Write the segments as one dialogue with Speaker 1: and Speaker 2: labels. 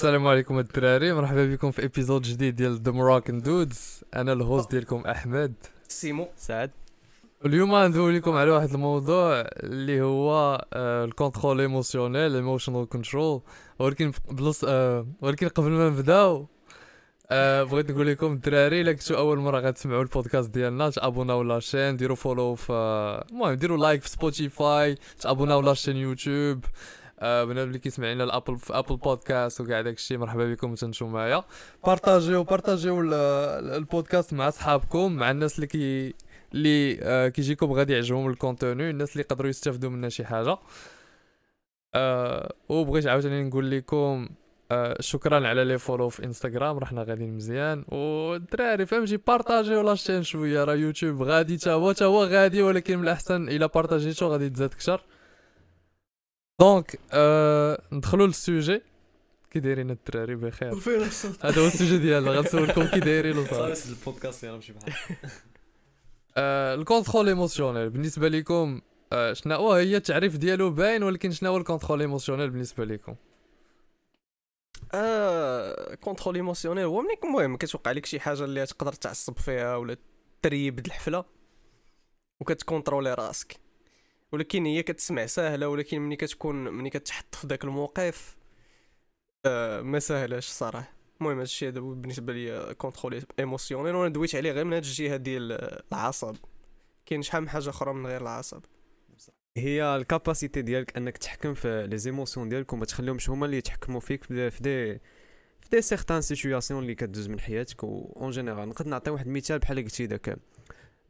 Speaker 1: السلام عليكم الدراري مرحبا بكم في episode جديد ديال The Moroccan Dudes أنا ال host ديالكم أحمد.
Speaker 2: سيمو.
Speaker 3: سعد.
Speaker 1: اليوم غندوي لكم على واحد الموضوع اللي هو ال contrôle émotionnel emotional control ولكن بلص آه، ولكن قبل ما نبداو آه بغيت نقول لكم الدراري إلا كنتو أول مرة غتسمعوا البودكاست ديالنا تابوناو la chaîne ديروا follow في المهم ديروا like في Spotify تابوناو la chaîne YouTube آه بنادم اللي كيسمعنا ال Apple في Apple Podcast وكاع داكشي مرحبا بكم تنشو معايا. بارطاجيو بارطاجيو ال- ال- البودكاست مع صحابكم مع الناس اللي كي اللي آه كيجيكم غادي يعجبهم ال contenu الناس اللي يقدروا يستافدوا منها شي حاجة. آه وبغيت عاوتاني نقول لكم آه شكرا على les follow في انستغرام رحنا غاديين مزيان. والدراري فهمتي؟ بارطاجيو la chaîne شوية راه يوتيوب غادي تا هو تا هو غادي ولكن من الأحسن إلا بارطاجيتو غادي تزاد كثر donc آه ندخلوا لل sujet كي دايرين الدراري بخير
Speaker 2: فين الصوت
Speaker 1: هذا هو ال sujet ديالنا غنسولكم كي دايرين وصافي
Speaker 3: صافي البودكاست يلا نمشي بحال
Speaker 1: آه ال contrôle émotionnel بالنسبة لكم آه شنو هو هي التعريف ديالو باين ولكن شنو هو ال contrôle émotionnel بالنسبة لكم
Speaker 2: آه contrôle émotionnel هو ملي المهم كتوقع لك شي حاجة اللي تقدر تعصب فيها ولا تريب الحفله وكتكونترولي راسك ولكن هي كتسمع ساهلة ولكن ملي كتكون ملي كتحط في ذاك الموقف آه ما ساهلاش الصراحه المهم هذا بالنسبة لي contrôle émotionnel وأنا دويت عليه غير من هاد الجهة ديال العصب. كاين شحال من حاجة أخرى من غير العصب.
Speaker 3: هي ال capacité ديالك أنك تحكم في les émotions ديالك وما تخليهمش هما اللي يتحكموا فيك في des- في des certaines situations اللي كدوز من حياتك en général نقدر نعطي واحد المثال بحال قلتي داك.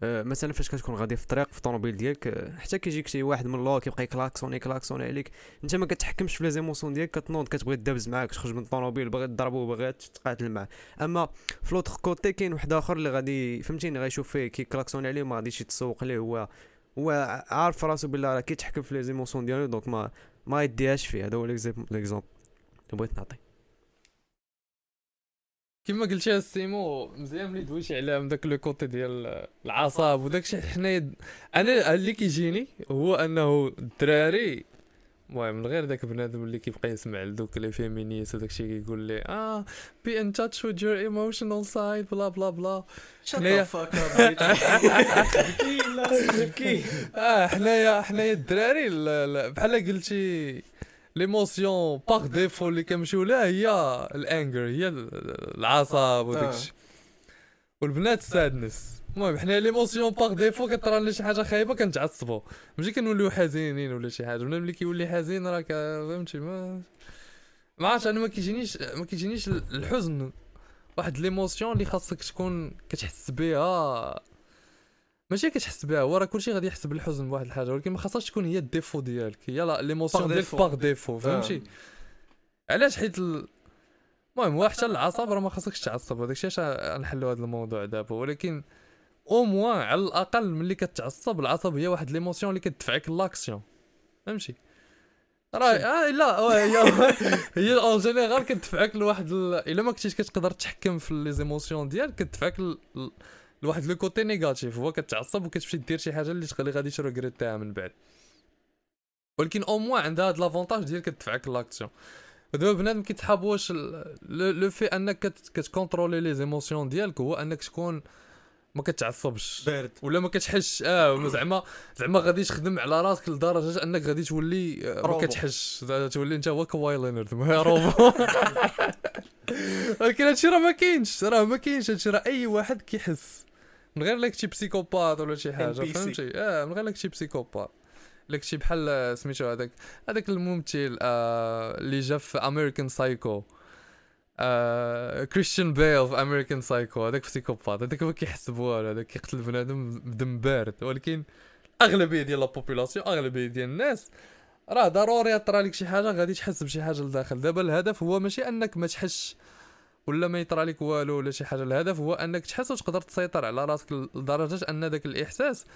Speaker 3: مثلا فاش كتكون غادي في الطريق في الطوموبيل ديالك آه، حتى كيجيك شي واحد من اللور كيبقى يكلاكسوني كلاكسوني عليك. انت ما كتحكمش في les émotions ديالك كتنوض كتبغي تدابز معاك تخرج من الطوموبيل باغي تضربو باغي تقاتل معاه. أما في l'autre côté كاين واحد آخر اللي غادي فهمتيني غيشوف فيه كيكلاكسوني عليه ما غاديش يتسوق ليه. هو هو عارف راسو بالله راه كيتحكم في les émotions ديالو donc ما ما يديهاش فيه. هذا هو l'exemple اللي بغيت نعطي
Speaker 1: كما قلتي يا سيمو مزيان ملي دويتي على داك le côté ديال العصاب وداك الشيء حنايا أنا اللي كيجيني هو أنه الدراري المهم من غير داك بنادم اللي كيبقى يسمع لدوك les féministes وداك الشيء كيقول لي آه be in touch with your emotional side bla bla bla حنايا- آه حنايا حنايا الدراري ال- ال- بحال قلتي l'émotion par défaut اللي كنمشيو لها هي ال anger هي ال- العصب وداك. الشيء والبنات ال sadness المهم حنا l'émotion par défaut كطرا لنا شي حاجة خايبه كنتعصبوا ماشي كنوليو حزينين ولا شي حاجة ملي كيولي حزين راه كا- فهمتي ما ما عرفتش أنا ما كيجينيش ما كيجينيش الحزن واحد l'émotion اللي خاصك تكون كتحس بها ماشي كتحس بها هو راه كلشي غادي يحس بالحزن بواحد الحاجة ولكن ما خاصهاش تكون هي ال défaut ديالك هي لا
Speaker 2: l'émotion
Speaker 1: ديالك. par défaut فهمتي؟ علاش حيت ال... المهم هو حتى العصب راه ما خاصكش تعصب هذاك الشيء علاش نحلوا هذا الموضوع دابا ولكن au moins على الأقل ملي كتعصب العصب هي واحد l'émotion اللي كتدفعك l'action فهمتي؟ راه آه لا آه، هي هي en général كتدفعك لواحد ال... إلا ما كنتيش كتقدر تحكم في les émotions ديالك كتدفعك لواحد le côté négatif هو كتعصب وكتمشي دير شي حاجة اللي تخلي غادي تروغريتيها من بعد. ولكن au moins عندها هاد l'avantage ديال كتدفعك l'action ودابا بنادم كيتحساب واش لو في انك كت- كتcontrôler les émotions ديالك هو انك تكون ما كتعصبش.
Speaker 2: بارد.
Speaker 1: ولا ما كتحش. آه زعما زعما غادي تخدم على راسك لدرجة انك غادي تولي آه، ما. كتحش. تولي انت هو quoi هي روبو. ولكن هادشي راه ما كاينش. راه ما كاينش. هادشي راه أي واحد كيحس. من غير لك شي psychopathe ولا شي
Speaker 2: حاجة.
Speaker 1: فهمتي؟ آه من غير لك شي psychopathe. لك شي بحال آه، سميتو هذاك هذاك الممثل آه اللي جا في American Psycho آه كريستيان بيل في American Psycho هذاك psychopathe. هذاك ما كيحس بوالو هذاك كيقتل بنادم بدم بارد. ولكن أغلبية ديال la population أغلبية ديال الناس راه ضروري يطرى لك شي حاجة غادي تحس بشي حاجة لداخل. دابا الهدف هو ماشي أنك ما تحسش ولا ما يطرى لك والو ولا شي حاجة الهدف هو أنك تحس وتقدر تسيطر على راسك لدرجة أن ذاك الإحساس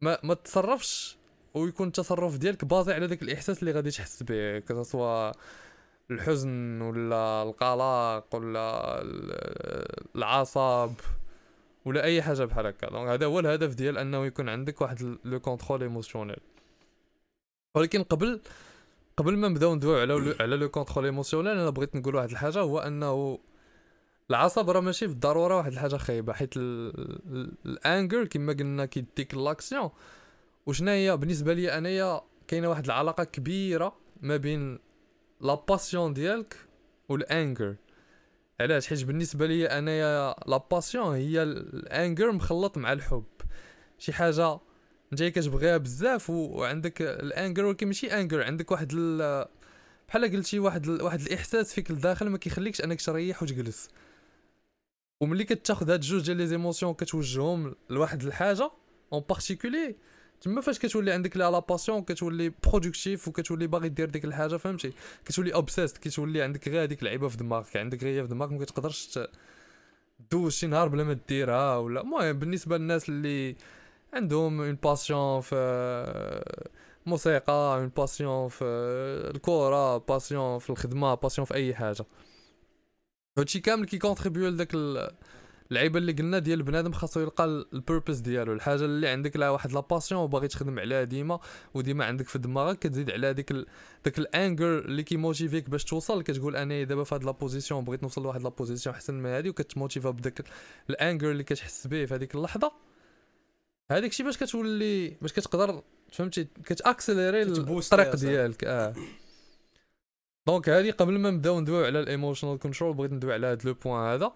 Speaker 1: ما ما تصرفش ويكون التصرف ديالك basé على ذاك الإحساس اللي غادي تحس به سوا الحزن ولا القلق ولا ال- العصب ولا أي حاجة بحال هكا. donc هذا هو الهدف ديال أنه يكون عندك واحد le contrôle émotionnel ولكن قبل قبل ما نبداو ندويو على على le contrôle émotionnel أنا بغيت نقول واحد الحاجة هو انه العصب راه ماشي بالضروره واحد الحاجة خايبة حيت ال anger كما قلنا كيديك l'action. وشنا هي بالنسبة لي انايا كاينة واحد العلاقة كبيرة ما بين la passion ديالك وال anger علاش؟ حيت بالنسبة لي انايا la passion هي ال anger مخلط مع الحب. شي حاجة انت كتبغيها بزاف وعندك ال anger ولكن ماشي anger عندك واحد ال- بحال قلتي واحد ال- واحد الإحساس فيك لداخل ما كيخليكش أنك تريح وتجلس وملي كتاخذ هاد جوج ديال les émotions كتوجههم لواحد الحاجة en particulier تما فاش كتولي عندك la passion كتولي productif وكتولي باغي دير ديك الحاجة فهمتي؟ كتولي obsessed كتولي عندك غير هذيك اللعيبه في دماغك عندك غير في دماغك ما كتقدرش دوز شي نهار بلا ما ديرها ولا. المهم بالنسبة للناس اللي عندهم une passion في موسيقى une passion في الكره passion في الخدمة passion في أي حاجة. هادشي كامل كي contribue لداك ال- اللعيبه اللي قلنا ديال البنادم خاصو يلقى ال purpose ديالو. الحاجة اللي عندك لها واحد la passion وباغي تخدم عليها ديما وديما عندك في دماغك كتزيد على ديك. داك ال anger اللي كي motiver يك باش توصل. كتقول أنا دابا في هاد la position بغيت نوصل لواحد la position أحسن من هادي وكت motiver بداك ال anger اللي كتحس به في هذيك اللحظة. هذاك الشيء باش كتولي باش كتقدر فهمتي كت
Speaker 2: accélérer
Speaker 1: الطريق. ديالك آه donc هذه قبل ما نبداو ندويو على ال emotional control بغيت ندوي على هذا le point هذا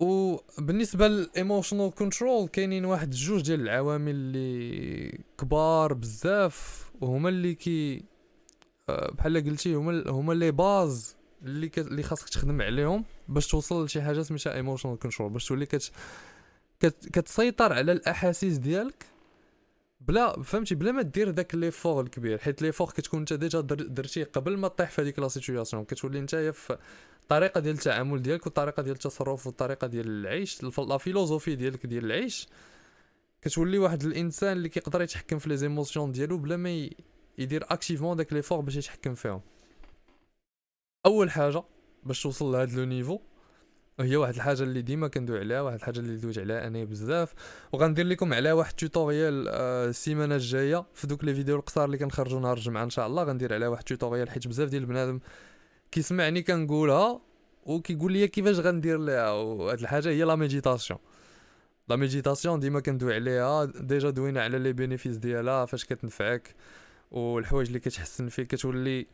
Speaker 1: وبالنسبه لل emotional control كاينين واحد جوج ديال العوامل اللي كبار بزاف وهما اللي كي آه، بحال قلتي هما هما les bases اللي كت... اللي خاصك تخدم عليهم باش توصل لشي حاجة سميتها emotional control باش تولي كت... كت... كتسيطر على الأحاسيس ديالك بلا فهمتي بلا ما دير داك l'effort الكبير حيت l'effort كتكون انت déjà در- درتيه قبل ما طيح في هذيك la situation كتولي نتايا في الطريقة ديال التعامل ديالك والطريقة ديال التصرف والطريقة ديال العيش la philosophie ديالك ديال العيش. كتولي واحد الإنسان اللي كيقدر يتحكم في les émotions ديالو بلا ما يدير activement داك l'effort باش يتحكم فيهم. أول حاجة باش توصل لهاد le niveau هي واحد الحاجة اللي ديما كندوي عليها واحد الحاجة اللي دويت عليها أنا بزاف. وغندير لكم عليها واحد tutorial آه، السيمانة الجاية في دوك les vidéos القصار اللي كنخرجوا نهار الجمعة إن شاء الله. غندير عليها واحد tutorial حيت بزاف ديال البنادم كيسمعني كنقولها وكيقول لي كيفاش غندير ليها. وهاد الحاجة هي la méditation la méditation ديما كندوي عليها. déjà دوينا على les bénéfices ديالها فاش كتنفعك والحوايج اللي كتحسن فيك كتولي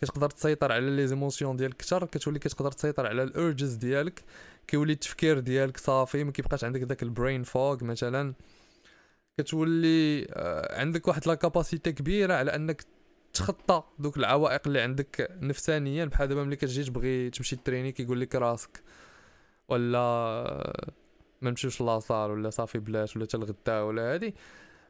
Speaker 1: كتقدر تسيطر على les émotions ديالك أكثر كتولي كتقدر تسيطر على ال urges ديالك كيولي التفكير ديالك صافي ما كيبقاش عندك داك ال brain fog مثلا. كتولي آه، عندك واحد la capacité كبيرة على أنك تخطى دوك العوائق اللي عندك نفسانيا بحال دابا ملي كتجي تبغي تمشي تريني كيقول لك راسك. ولا آه، ما نمشيوش لاصال ولا صافي بلاش ولا تلغدا ولا هادي.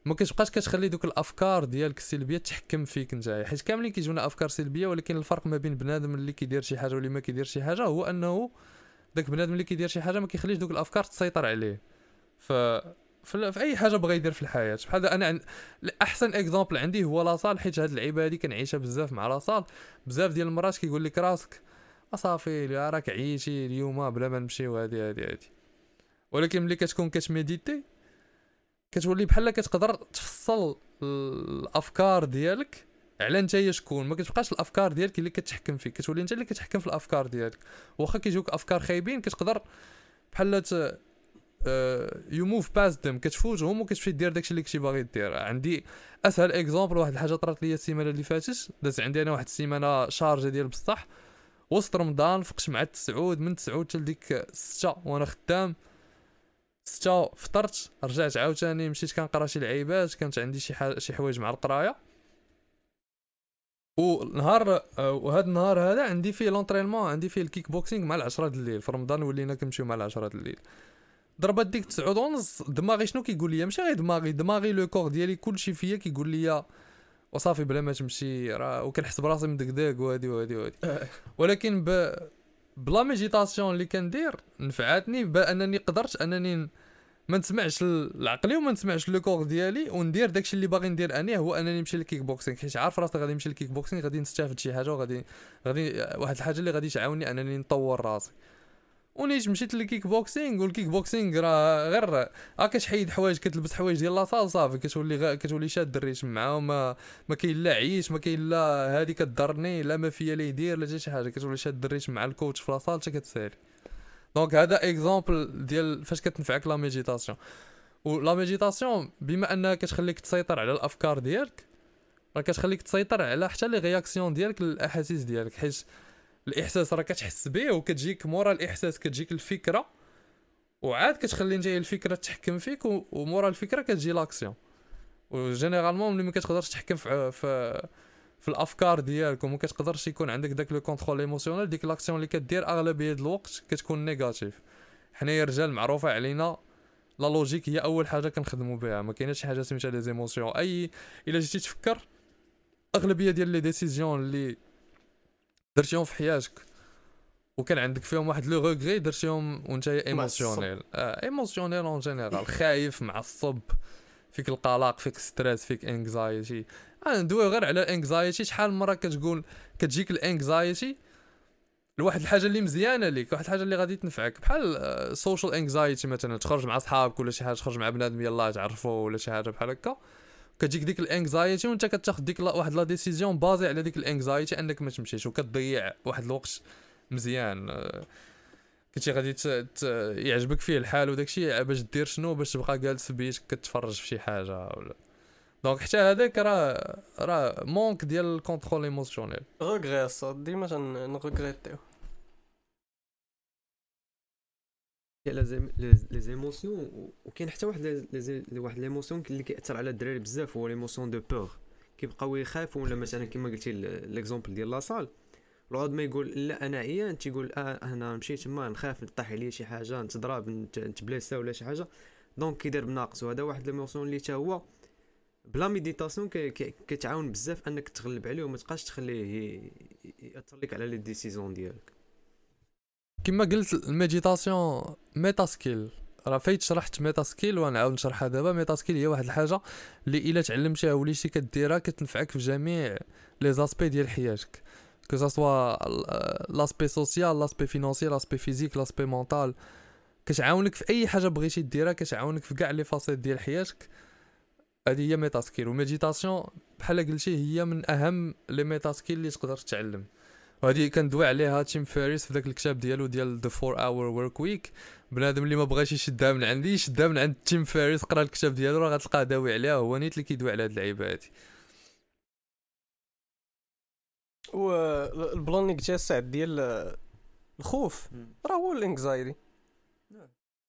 Speaker 1: ما كتبقاش كتخلي دوك الأفكار ديالك السلبية تحكم فيك انت حيت كاملين كيجونا أفكار سلبية ولكن الفرق ما بين بنادم اللي كيدير شي حاجة واللي ما كيدير شي حاجة هو أنه داك بنادم اللي كيدير شي حاجة ما كيخليش دوك الأفكار تسيطر عليه. ف في, أي حاجة بغى يدير في الحياة. بحال أنا عن... احسن exemple عندي هو la salle حيت هاد اللعيبه هادي كنعيشها بزاف مع la salle بزاف ديال المرات كيقول لك راسك أ صافي راك عييتي اليوم بلا ما نمشيو هادي هادي هادي. ولكن ملي كتكون كت méditer كتولي بحال كتقدر تفصل الأفكار ديالك على انت شكون. ما كتبقاش الأفكار ديالك اللي كتحكم فيك. كتولي انت اللي كتحكم في الأفكار ديالك. واخا كيجيوك أفكار خايبين كتقدر بحال you move past them كتفوتهم وكتمشي دير داكشي اللي كنتي باغي دير. عندي أسهل exemple واحد الحاجة طرات ليا السيمانة اللي فاتت. دازت عندي أنا واحد السيمانة chargée ديال بصح. وسط رمضان فقت مع التسعود. من تسعود حتى لديك الستة وأنا خدام. ستة فطرت رجعت عاوتاني مشيت كنقرا شي لعيبات كانت عندي شي حاجة شي حوايج مع القراية. ونهار آه، وهذا النهار هذا عندي فيه l'entraînement عندي فيه ال kick boxing مع العشرة د الليل. في رمضان ولينا كنمشيو مع العشرة د الليل. ضربت ديك تسعود ونص دماغي شنو كيقول لي؟ ماشي غير دماغي دماغي le corps ديالي كلشي فيا كيقول لي وصافي بلا ما تمشي راه وكنحس براسي مدقدق وهادي وهادي وهادي. ولكن ب ب la méditation اللي كندير نفعتني بأنني قدرت أنني ما نسمعش ال- العقلي وما نسمعش le corps ديالي وندير داكشي اللي باغي ندير أنا هو أنني نمشي لل kick boxing حيت عارف راسي غادي نمشي لل kick boxing غادي نستافد شي حاجة وغادي غادي واحد الحاجة اللي غادي تعاوني أنني نطور راسي. ونيت مشيت لل kickboxing وال kickboxing راه غير ها كتحيد حوايج كتلبس حوايج ديال la salle صافي كتولي غا كتولي شاد ال rythme معاه ما ما كاين لا عيش ما كاين لا هادي كضرني لا ما فيا لا يدير لا حتى شي حاجة كتولي شاد ال rythme مع ال coach في la salle حتى كتسالي. donc هذا exemple ديال فاش كتنفعك la méditation و la méditation بما أنها كتخليك تسيطر على الأفكار ديالك راه كتخليك تسيطر على حتى les réactions ديالك للأحاسيس ديالك حيت الإحساس راه كتحس به وكتجيك مورا الإحساس كتجيك الفكرة. وعاد كتخلي انت الفكرة تحكم فيك ومورا الفكرة كتجي l'action. و généralement ملي ما كتقدرش تحكم في في في الأفكار ديالك وما كتقدرش يكون عندك داك le contrôle émotionnel ديك l'action اللي كدير أغلبية الوقت كتكون négative. حنايا رجال معروفة علينا la logique هي أول حاجة كنخدموا بها. ما كايناش شي حاجة سميتها les émotions اي إلا جيتي تفكر أغلبية ديال les décisions اللي درتيهم في حياتك. وكان عندك فيهم واحد le regret درتيهم وانت émotionnel آه émotionnel en général خايف معصب فيك القلق فيك stress فيك anxiety أنا ندوي غير على ال anxiety شحال من مرة كتقول كتجيك ال anxiety لواحد الحاجة اللي مزيانة ليك واحد الحاجة اللي غادي تنفعك بحال social anxiety مثلا تخرج مع صحابك ولا شي حاجة تخرج مع بنادم يلاه تعرفوا ولا شي حاجة بحال هكا. كتجيك ديك الانكزايتي وانت كتاخذ ديك واحد لا ديسيزيون بازي على ديك الانكزايتي انك ما تمشيش وكتضيع واحد الوقت مزيان. آه، كنتي غادي. يعجبك فيه الحال وداكشي باش دير شنو؟ باش تبقى جالس في بيتك كتفرج في شي حاجة ولا. دونك حتى هذاك راه راه مونك ديال الكونترول ايموسيونيل.
Speaker 2: الصاد ديما تنغوغريتيو
Speaker 3: زي- les émotions وكاين حتى واحد واحد l'émotion اللي كيأثر على الدراري بزاف هو l'émotion de peur كيبقاو يخافوا ولا مثلا كما قلتي l'exemple ديال la salle الغد ما يقول لا أنا عيان تيقول آه أنا مشيت تما نخاف طيح عليا شي حاجة نتضرب نت- نتبلاسا ولا شي حاجة. donc كيدير بناقص وهذا واحد l'émotion اللي تا هو بلا méditation كتعاون بزاف أنك تغلب عليه وما تبقاش تخليه يأثر لك على les décisions ديالك.
Speaker 1: كما قلت ال méditation meta skill راه فايت شرحت meta skill ونعاود نشرحها دابا. meta skill هي واحد الحاجة اللي إلا تعلمتيها وليتي كديرها كتنفعك في جميع les aspects ديال حياتك. que ce soit l'aspect social l'aspect financier l'aspect physique l'aspect mental كتعاونك في أي حاجة بغيتي ديرها كتعاونك في كاع les facettes ديال حياتك هذه هي meta skill و méditation بحال قلتي هي من أهم les meta skills اللي تقدر تتعلم وهذه كندوي عليها تيم فيريس في ذاك الكتاب ديالو ديال ذا 4 اور ورك ويك بنادم اللي ما بغاش يشدها من عندي يشدها من عند تيم فيريس قرا الكتاب ديالو راه غتلقاه داوي عليها هو نيت اللي كيدوي على هاد اللعيبة هادي.
Speaker 2: و البلان اللي قلتي الساعد ديال الخوف راه هو الانكزايتي.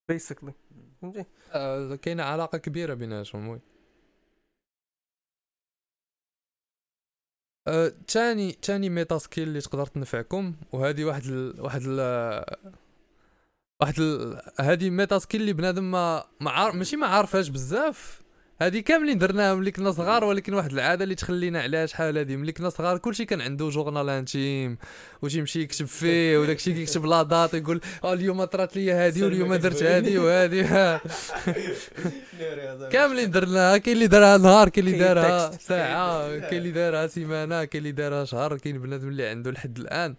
Speaker 2: بيسكلي فهمتي؟
Speaker 1: آه كاينة علاقة كبيرة بيناتهم وي. آه، تاني تاني meta skill اللي تقدر تنفعكم وهذه واحد ال... واحد ال... واحد ال... هذه meta skill اللي بنادم ما ما عار... ماشي ما عارفهاش بزاف. هذه كاملين درناها ملي كنا صغار ولكن واحد العادة اللي تخلينا عليها شحال هذه ملي كنا صغار كلشي كان عنده journal intime وتيمشي يكتب فيه وداك الشيء كيكتب la date يقول آه اليوم طرات لي هذه واليوم درت هذه وهذه كاملين درناها كاين اللي دارها نهار كاين اللي دارها. ساعة كاين. اللي دارها سيمانة كاين اللي دارها شهر كاين بنادم اللي عنده لحد الآن.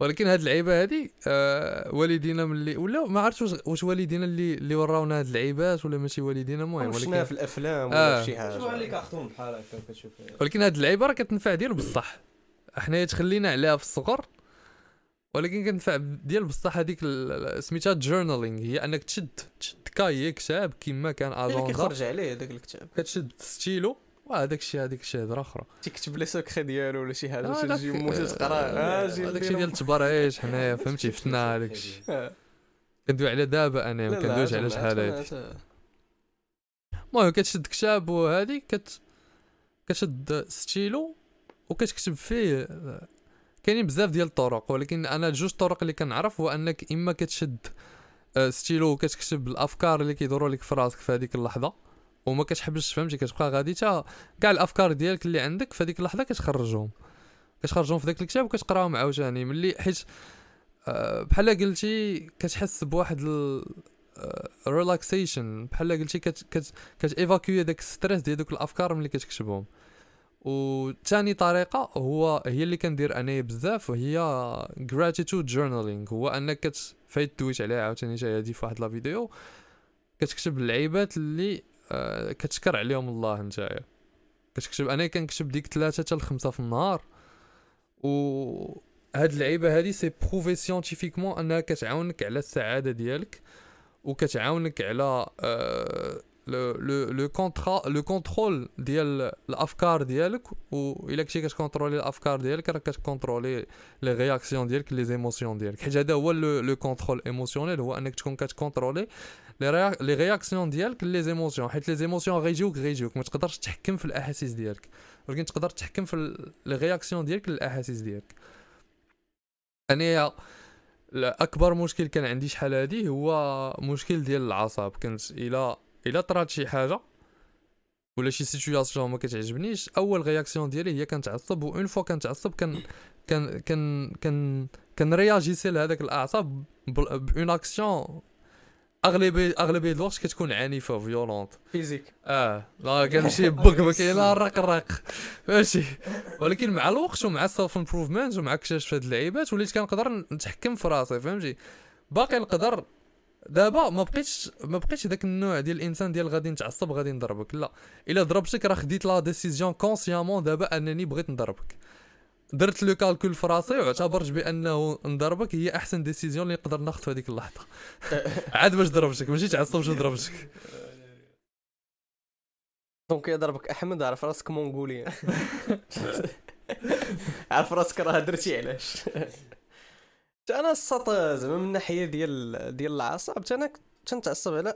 Speaker 1: ولكن هاد اللعيبة هادي آه والدينا ملي ولا ما عرفتش واش- واش والدينا اللي اللي وراونا هاد اللعيبات ولا ماشي والدينا المهم
Speaker 2: شفناها
Speaker 1: ولكن
Speaker 2: في الأفلام
Speaker 1: آه.
Speaker 2: ولا في شي حاجة.
Speaker 3: كارتون بحال هكا كتشوف؟
Speaker 1: ولكن هاد اللعيبة راه كتنفع ديال بصح. حنايا تخلينا عليها في الصغر ولكن كتنفع ديال بصح هذيك ال- سميتها جورنالينغ هي أنك تشد تشد كاي كتاب كيما كان
Speaker 2: اللي
Speaker 1: اجندا
Speaker 2: كيخرج عليه هذاك الكتاب.
Speaker 1: كتشد ستيلو. وهذاك الشيء هذيك الشيء هضره أخرى
Speaker 2: تيكتب لي سوكري ديالو ولا شي حاجة
Speaker 1: آه،
Speaker 2: باش
Speaker 1: داك-
Speaker 2: تجي موسى تقرا
Speaker 1: آه، هذاك الشيء. ديال التبرعيش حنايا فهمتي فتنا هذاك الشيء
Speaker 2: آه.
Speaker 1: كندوي على دابا أنا ما كندويش على شحال هادي. المهم كتشد كتاب وهادي كت كتشد ستيلو وكتكتب فيه كاينين بزاف ديال الطرق ولكن أنا جوج طرق اللي كنعرف هو أنك إما كتشد آه، ستيلو وكتكتب الأفكار اللي كيدوروا لك في راسك في هذيك اللحظة وما كتحبش فهمتي كتبقى غادي تا كاع الأفكار ديالك اللي عندك في هذيك اللحظة كتخرجهم. كتخرجهم في ذاك الكتاب وكتقراهم عاوتاني. ملي حيت آه، بحال قلتي كتحس بواحد relaxation بحال قلتي كت كت كت évacuer داك ال stress ديال دوك الأفكار ملي كتكتبهم. وثاني طريقة هو هي اللي كندير أنايا بزاف وهي gratitude journaling. هو أنك كت فايت دويت عليها عاوتاني جاي هادي في واحد la vidéo. كتكتب اللعيبات اللي آه كتشكر عليهم الله نتايا. كتكتب أنا كنكتب ديك ثلاثة حتى لخمسة في النهار. و هاد اللعيبة هادي c'est prouvé scientifiquement أنها كتعاونك على السعادة ديالك وكتعاونك على آه le le le contrôle le contrôle ديال الافكار ديالك و الا كنتي كتكونترولي الافكار ديالك راك كتكونترولي les réactions ديالك les émotions ديالك حيت هذا هو le contrôle émotionnel هو انك تكون كتكونترولي les réactions ديالك les émotions حيت les émotions غيجيوك غيجيوك ما تقدرش تحكم في الاحاسيس ديالك ولكن تقدر تحكم في les réactions ديالك للاحاسيس ديالك انايا اكبر مشكل كان عندي شحال هادي هو مشكل ديال العصب كنت إلى إلى طرات شي حاجة ولا شي situation ما كتعجبنيش اول réaction ديالي هي كنتعصب و une fois كنتعصب كان كان كان كان كان رياجيسي لهذاك الاعصاب bon action اغلبيه اغلبيه الوقت كتكون عنيفه violente
Speaker 2: physique
Speaker 1: آه لا كنمشي بك بك إلى الرق الرق ماشي ولكن مع الوقت ومع السيلف امبروفمنت ومع اكتشاف هاد اللعيبات وليت كنقدر نتحكم في راسي فهمتي باقي نقدر دابا ما بقيتش ما بقيتش داك النوع ديال الإنسان ديال غادي نتعصب غادي نضربك. لا. إلا ضربتك راه خديت la décision consciemment دابا أنني بغيت نضربك. درت le calcul في راسي واعتبرت بأنه نضربك هي أحسن décision اللي نقدر ناخذ في هذيك اللحظة. عاد باش ضربتك؟ ماشي تعصب باش ضربتك
Speaker 2: donc يضربك أحمد عرف راسك مونغوليا عرف راسك راه درتي علاش. أنا السط زعما من الناحيه ديال ديال العصب أنا تنتعصب على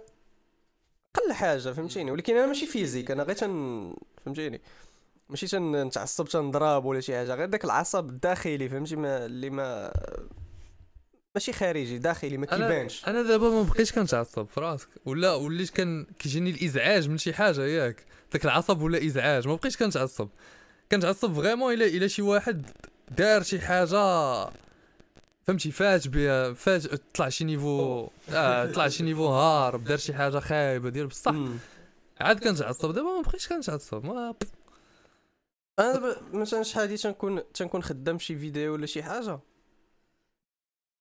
Speaker 2: قل حاجة فهمتيني؟ ولكن أنا ماشي physique أنا غير تن فهمتيني؟ ماشي تنتعصب تنضرب ولا شي حاجة غير داك العصب الداخلي فهمتي؟ ما اللي ما ماشي خارجي داخلي ما كيبانش.
Speaker 1: أنا دابا ما بقيتش كنتعصب في راسك. ولا وليت كان كيجيني الإزعاج من شي حاجة ياك. داك العصب ولا إزعاج ما بقيتش كنتعصب. كنتعصب vraiment الا إلا شي واحد دار شي حاجة فهمتي؟ فات بها فات طلع شي niveau آه طلع شي niveau هارب دار شي حاجة خايبة ديال بصح. عاد كنتعصب دابا ما بقيتش كنتعصب ما
Speaker 2: أنا مثلا شحال هادي تنكون تنكون خدام شي فيديو ولا شي حاجة؟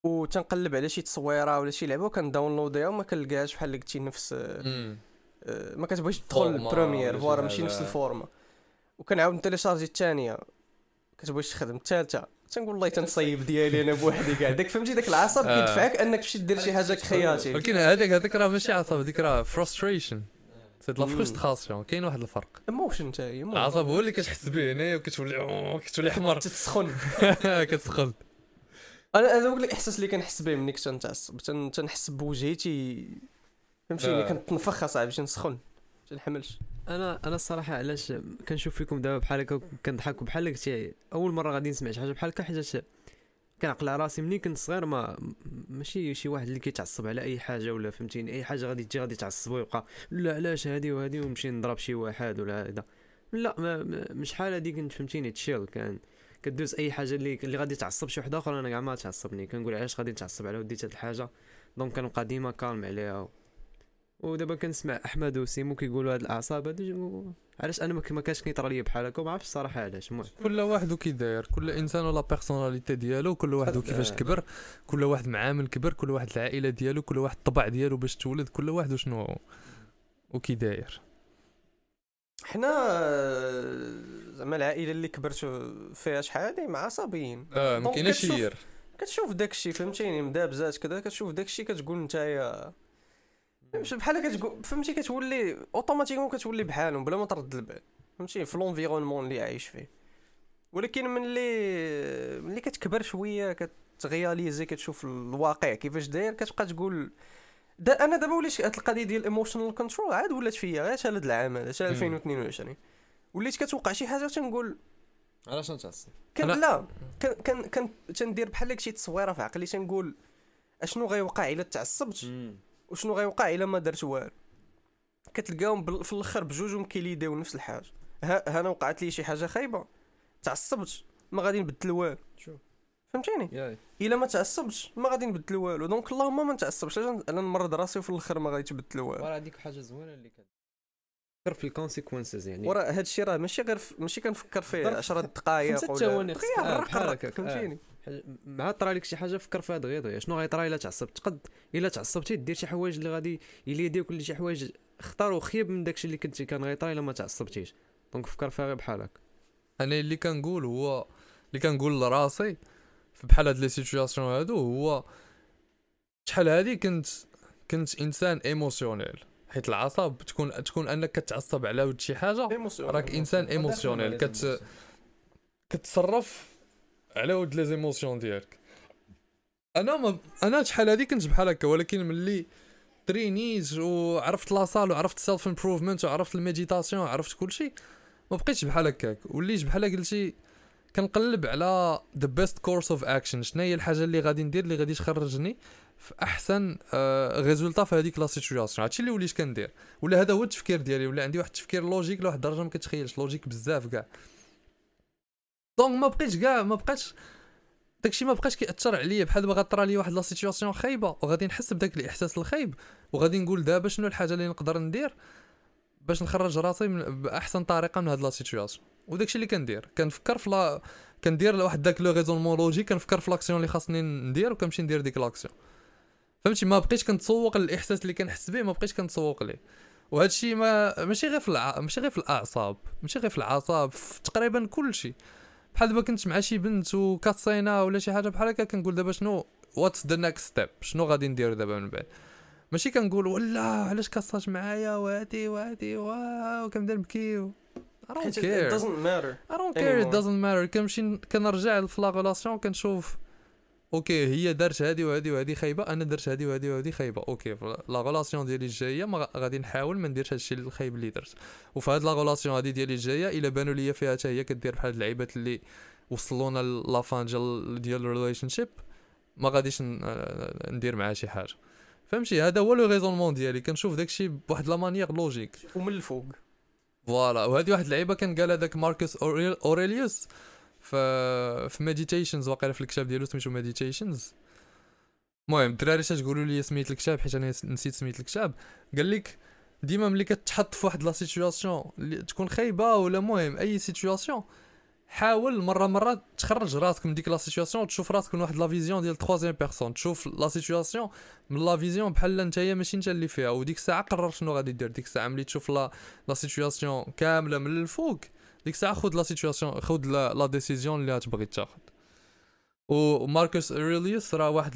Speaker 2: و تنقلب على شي تصويرة ولا شي لعبة وكن download يها وما كنلقاهاش بحال اللي قلتي نفس آه، ما كتبغيش تدخل ال première voilà ماشي نفس ال format. وكنعاود ن télécharger الثانية كتبغيش تخدم الثالثه تنقول والله تنصيب ديالي أنا بوحدي كاع داك فهمتي؟ داك العصب
Speaker 1: آه.
Speaker 2: كيدفعك أنك تمشي دير شي حاجة créatif
Speaker 1: ولكن هذاك هذاك راه ماشي عصب هذيك راه frustration c'est
Speaker 2: la.
Speaker 1: frustration كاين واحد الفرق.
Speaker 2: emotion تا هي
Speaker 1: العصب هو اللي كتحس به هنايا وكتولي كتولي حمر.
Speaker 2: تتسخن
Speaker 1: كتسخن.
Speaker 2: أنا هذا هو الاحساس اللي كنحس به ملي كنت تنتعصب تن- تنحس بوجهيتي فهمتيني؟
Speaker 1: آه.
Speaker 2: كنتنفخ أصاحبي باش نسخن تنحملش.
Speaker 3: أنا أنا الصراحة علاش كنشوف فيكم دابا بحال هكا كنضحك بحال قلتي أول مرة غادي نسمع شي حاجة بحال هكا حيت كنعقل على راسي ملي كنت صغير ما ماشي شي واحد اللي كيتعصب على أي حاجة ولا فهمتيني. أي حاجة غادي تجي غادي تعصب ويبقى لا علاش هادي وهادي ونمشي نضرب شي واحد ولا هذا. لا ما مش حال هادي كنت فهمتيني تشيل. كان كدوز أي حاجة اللي اللي غادي تعصب شي واحد اخر أنا كاع ما تعصبني. كنقول علاش غادي نتعصب على وديت هاد الحاجة donc كنبقى ديما كالم عليها ودابا كنسمع أحمد وسيمو كيقولوا هاد الأعصاب هادو جو- علاش أنا ما كانش كيطرى ليا بحال هكا؟ وما عرفتش الصراحة علاش. المهم.
Speaker 1: كل واحد كي داير كل إنسان ولا personnalité ديالو كل واحد كيفاش كبر كل واحد مع من كبر كل واحد العائلة ديالو كل واحد الطبع ديالو باش تولد كل واحد وشنو وكي داير.
Speaker 2: حنا آه، زعما العائلة اللي كبرت فيها شحال؟ هادي مع عصبيين
Speaker 1: آه ما كايناش
Speaker 2: كتشوف- كتشوف داكشي فهمتيني؟ مدابزات كذا كتشوف داكشي كتقول نتايا مش بحال كتقول فهمتي كتولي automatiquement كتولي بحالهم بلا ما ترد البال. فهمتي؟ في l'environnement اللي عايش فيه. ولكن من اللي ملي كتكبر شوية كتغياليزي كتشوف الواقع كيفاش داير كتبقى تقول دا أنا دابا وليت هاد القضية ديال ال emotional control عاد ولات فيا غير هاد العام هذا حتى 2022 وليت كتوقع شي حاجة وتنقول
Speaker 3: علاش نتعصب
Speaker 2: كان لا كان كان كان تندير بحال شي تصويرة في عقلي تنقول أشنو غيوقع إلا تعصبت؟ وشنو غيوقع إلا ما درت والو. كتلقاهم في الأخر بجوجهم كيليديو نفس الحاجة. ها أنا وقعت لي شي حاجة خايبة. تعصبت ما غادي نبدل والو.
Speaker 3: شوف.
Speaker 2: فهمتيني؟ إلا ما تعصبتش ما غادي نبدل والو. donc اللهم ما نتعصبش عشان أنا نمرض راسي وفي الأخر ما غادي تبدل والو.
Speaker 3: وراه هذيك حاجة زوينة اللي كت غير في ال consequences يعني.
Speaker 2: ورا هادشي راه ماشي غير ماشي كنفكر فيه
Speaker 3: ضرب
Speaker 2: 10 دقائق ولا
Speaker 3: ثواني آه،
Speaker 2: الرق
Speaker 3: بحال هكاك، آه.
Speaker 2: فهمتيني؟
Speaker 3: حاجة- مع طرا لك شي حاجة فكر فيها دغيا دغيا شنو غيطرا إلا تعصبت؟ تقد إلا تعصبتي دير شي حوايج اللي غادي يليديوك لشي حوايج اختاروا خيب من داكشي اللي كنتي كان غيطرا إلا ما تعصبتيش. donc فكر فيها غير بحال هكا
Speaker 1: أنا اللي كنقول هو اللي كنقول لراسي في بحال هاد les situations هادو هو شحال هادي كنت كنت إنسان émotionnel حيت العصب تكون تكون أنك كتعصب على ود شي
Speaker 2: حاجة
Speaker 1: راك إنسان émotionnel كت كتصرف على ود les émotions ديالك. أنا ما أنا شحال هادي كنت بحال هكا ولكن ملي train يت وعرفت la salle وعرفت self improvement وعرفت ال méditation وعرفت كلشي ما بقيتش بحال هكاك. وليت بحال قلتي كنقلب على the best course of action شنو هي الحاجة اللي غادي ندير اللي غادي تخرجني في أحسن résultat في هذيك la situation هادشي اللي وليت كندير. ولا هذا هو التفكير ديالي ولا عندي واحد التفكير logique لواحد الدرجة ما كتخيلش. logique بزاف كاع. donc ما بقيتش كاع ما بقاش داكشي ما بقاش كيأثر عليا بحال دابا غطرا لي واحد la situation خايبة وغادي نحس بداك الإحساس الخايب وغادي نقول دابا شنو الحاجة اللي نقدر ندير باش نخرج راسي بأحسن طريقة من هاد la situation وداكشي اللي كندير كنفكر في لا كندير واحد داك le raisonnement logique كنفكر في l'action اللي خاصني ندير وكنمشي ندير ديك l'action فهمتي؟ ما بقيتش كنتسوق للإحساس اللي كنحس به ما بقيتش كنتسوق ليه. وهذا الشيء ما ماشي غير في الع... ماشي غير في الأعصاب ماشي غير في الأعصاب في تقريبا كل شيء بحال دابا كنت مع شي بنت وكاتصينا ولا شي حاجة بحال هكا كنقول دابا شنو what's the next step شنو غادي ندير دابا من بعد؟ ماشي كنقول ولا علاش كاصات معايا وهادي وهادي واو كنبدا نبكي. I don't care.
Speaker 2: حيت it doesn't matter.
Speaker 1: I don't care. It doesn't matter anymore. كنمشي كنرجع في la relation كنشوف okay هي دارت هادي وهادي وهادي خايبة أنا درت هادي وهادي وهادي خايبة. okay la relation ديالي الجاية ما غادي نحاول ما نديرش هادشي الخايب اللي درت. وفي هاد la relation هادي ديالي الجاية إلا بانوا ليا فيها حتى هي كدير بحال اللعيبات اللي وصلونا la fin ديال ديال ال relationship ما غاديش ندير معاها شي حاجة. فهمتي؟ هذا هو le raisonnement ديالي. كنشوف داكشي بواحد la manière logique
Speaker 2: ومن الفوق.
Speaker 1: voilà وهذه واحد اللعيبة كان قال هذاك ماركوس أوريل- أوريليوس. في في Meditations واقيلا في الكتاب ديالو سميتو Meditations المهم الدراري تقولوا لي سميت الكتاب حيت أنا نسيت سميت الكتاب. قال لك ديما ملي كتحط في واحد la situation تكون خايبة ولا المهم أي situation حاول مرة مرة تخرج راسك من ديك la situation وتشوف راسك من واحد la vision ديال troisième personne تشوف la situation من la vision بحال نتايا ماشي انت اللي فيها. وديك الساعة قرر شنو غادي دير. ديك الساعة ملي تشوف la la situation كاملة من الفوق ديك الساعة خذ la situation خذ la, décision اللي غتبغي تاخذ وماركوس اوريليوس راه واحد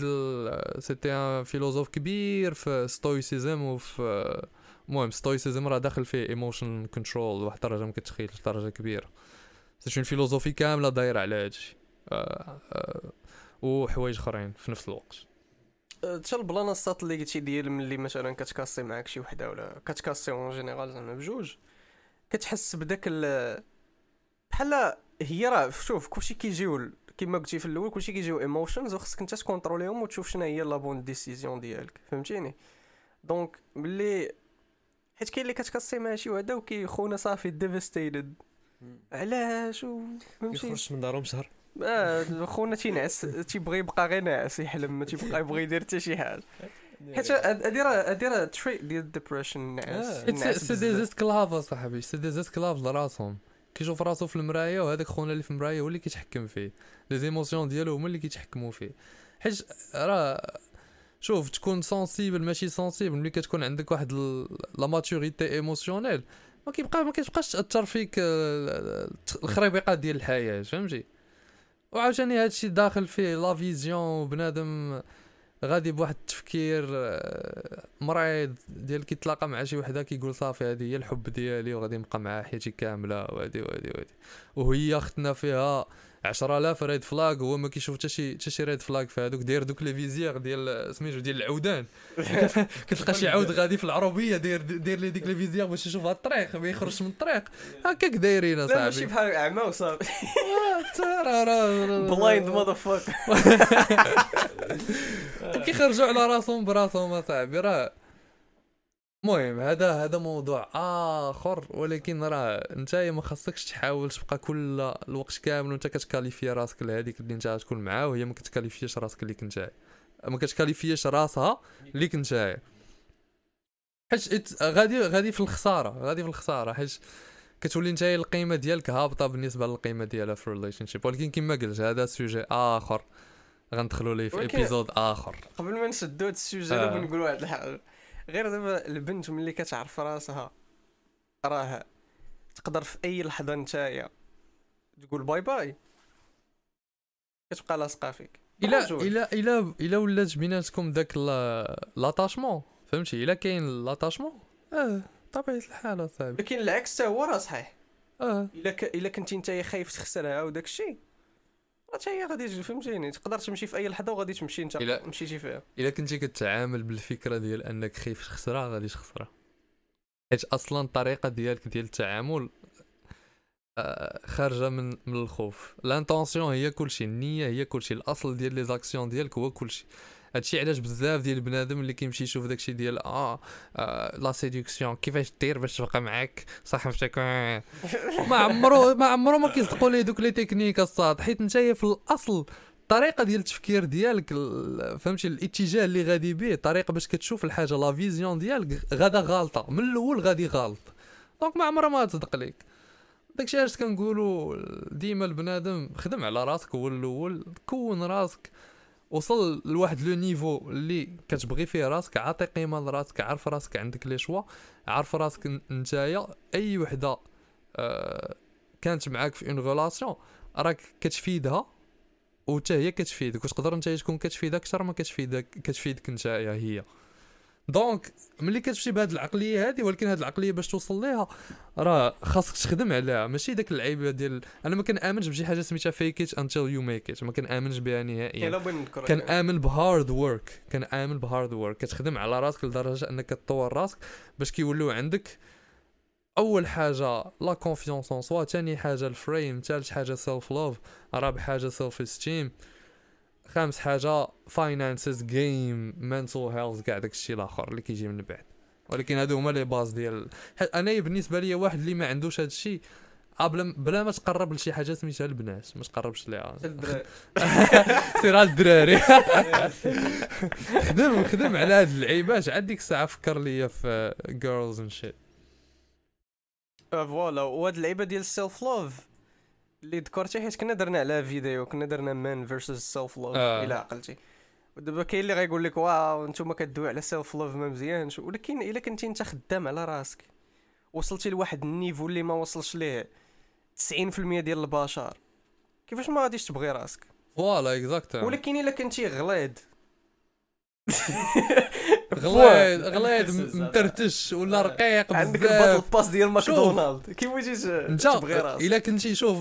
Speaker 1: c'était un philosophe كبير في stoicism وفي المهم stoicism راه داخل فيه emotion control واحد الدرجه ما كتخيلش درجه كبيره c'est une philosophie كامله دايره على هادشي وحوايج اخرين في نفس الوقت
Speaker 2: حتى ال blanصات اللي قلتي ديال ملي مثلا كتكاسي معاك شي وحده ولا كتكاسي en général زعما بجوج كتحس بداك بحال هي راه شوف كلشي كيجيو كما قلتي في الأول كلشي كيجيو emotions وخصك انت تكونتروليهم وتشوف شنو هي la bonne décision ديالك. فهمتيني؟ donc ملي حيت كاين اللي كتكاسي مع شي وحده وكيخونا صافي devastated علاش؟ و فهمتي
Speaker 3: يخرج من دارهم شهر.
Speaker 2: آه خونا تينعس تيبغي يبقى غير ناعس يحلم ما تيبقى يبغي يدير حتى شي حاجة. حيت هادي راه هادي راه trait ديال ال depression نعاس نعاس
Speaker 1: سي دي. زيسكلاف أصاحبي c'est des esclaves لراسهم. كيشوف راسو في المراية وهذاك خونا اللي في المراية هو اللي كيتحكم فيه. les émotions ديالو هما اللي كيتحكموا فيه. حيت راه شوف تكون sensible ماشي sensible ملي كتكون عندك واحد la maturité émotionnelle ما كيبقى ما كتبقاش تأثر فيك آه، الخريبيقات ديال الحياة فهمتي؟ وعاوتاني هادشي داخل فيه la vision بنادم غادي بواحد التفكير آه، مريض ديال كيتلاقى مع شي وحده كيقول صافي هذه هي الحب ديالي وغادي نبقى معاها حياتي كاملة وهادي وهادي وهادي وهي اختنا فيها 10000 red flag وهو ما كيشوف حتى شي حتى شي red flag في هذوك داير دوك les visières ديال سميتو ديال العودان. كتلقى شي عود غادي في العربية داير داير les ديك les visières باش يشوف هاد الطريق ما يخرجش من الطريق. هكاك دايرين
Speaker 2: لا
Speaker 1: أصاحبي.
Speaker 2: ماشي بحال اعمى وصافي. blind motherfuck
Speaker 1: كيخرجوا على راسهم براسهم أصاحبي راه المهم هذا هذا موضوع آخر ولكن راه أنت ما خاصكش تحاول تبقى كل الوقت كامل وأنت كتكاليفي راسك لهذيك اللي أنت غتكون معاه وهي ما كتكاليفيش راسك اللي كنت ما كتكاليفيش راسها اللي كنت حيت غادي غادي في الخسارة غادي في الخسارة حيت كتولي أنت القيمة ديالك هابطة بالنسبة للقيمة ديالها في ال relationship ولكن كما قلت هذا sujet آخر. غندخلوا ليه في épisode آخر.
Speaker 2: قبل ما نشدو هاد ال
Speaker 1: sujet
Speaker 2: آه. نقول واحد الحاجة. غير دابا البنت ملي كتعرف راسها راه تقدر في أي لحظة نتايا تقول bye bye. كتبقى لاصقة فيك. إلا.
Speaker 1: إلا إلا إلا ولات بيناتكم داك l'attachement فهمتي؟ إلا كاين l'attachement آه طبيعة الحال أصاحبي.
Speaker 2: لكن العكس تا هو راه صحيح.
Speaker 1: آه.
Speaker 2: إلا ك... إلا كنتي نتايا خايف تخسرها وداك الشيء تا هي غادي تجي فهمتيني؟ تقدر تمشي في أي لحظة وغادي تمشي انت
Speaker 1: إلا-
Speaker 2: مشيتي فيها.
Speaker 1: إلا كنتي كتعامل بالفكرة ديال أنك خايف تخسرها غادي تخسرها. حيت أصلا الطريقة ديالك ديال التعامل آه، خارجة من من الخوف. l'intention هي كلشي النية هي كلشي الأصل ديال les actions ديالك هو كلشي. هادشي علاش بزاف ديال البنادم اللي كيمشي يشوف داكشي ديال آه, آه la séduction كيفاش دير باش تبقى معاك صاحبتك. ما عمرو ما عمرو ما كيصدقوا ليه دوك les techniques الصاد حيت نتايا في الأصل الطريقة ديال التفكير ديالك ال- فهمتي الاتجاه اللي غادي به الطريقة باش كتشوف الحاجة la vision ديالك غادا غالطة من الأول غادي غالط donc ما عمرها ما تصدق ليك داكشي علاش كنقولوا ديما البنادم خدم على راسك هو الأول كون راسك وصل لواحد le niveau اللي كتبغي فيه راسك عاطي قيمة لراسك عارف راسك عندك les choix عارف راسك نتايا. أي وحدة آه كانت معاك في une relation راك كتفيدها وتا هي كتفيدك. وتقدر نتايا تكون كتفيدك أكثر ما كتفيدك كتفيدك نتايا هي. donc ملي كتمشي بهاد العقلية هادي ولكن هاد العقلية باش توصل ليها راه خاصك تخدم عليها. ماشي داك اللعيبه ديال أنا ما كنآمنش بشي حاجة سميتها fake it until you make it ما كنآمنش بها نهائيا.
Speaker 2: كنآمن ب
Speaker 1: hard work كنآمن ب hard work كتخدم على راسك لدرجة أنك تطور راسك باش كيوليو عندك أول حاجة la confiance en soi ثاني حاجة ال frame ثالث حاجة self love رابع حاجة self esteem خامس حاجة finances gym mental health كاع داك الشيء الآخر اللي كيجي من بعد. ولكن هادو هما les bases ديال أنا بالنسبة لي واحد اللي ما عندوش هاد الشيء آه بلا بلا ما تقرب لشي حاجة سميتها البنات ما تقربش ليها. سير على الدراري. خدم خدم على هاد اللعيبات عاد ديك الساعة فكر ليا في جيرلز اند شيت
Speaker 2: فوالا. وهاد اللعيبة ديال ال self love اللي ذكرتي حيت كنا درنا عليها فيديو كنا درنا man versus self love
Speaker 1: آه.
Speaker 2: الا عقلتي. ودابا كاين اللي غايقول لك waw نتوما كدوي على self love ما مزيانش. ولكن إلا كنتي أنت خدام على راسك وصلتي لواحد ال niveau اللي ما وصلش ليه 90% ديال البشر كيفاش ما غاديش تبغي راسك؟
Speaker 1: voilà exact
Speaker 2: ولكن إلا كنتي غليظ
Speaker 1: غليظ غليظ مترتش ولا رقيق
Speaker 2: عندك
Speaker 1: ال
Speaker 2: battle pass ديال ماكدونالد كيف بغيتي
Speaker 1: انت
Speaker 2: تبغي راسك.
Speaker 1: الا كنتي شوف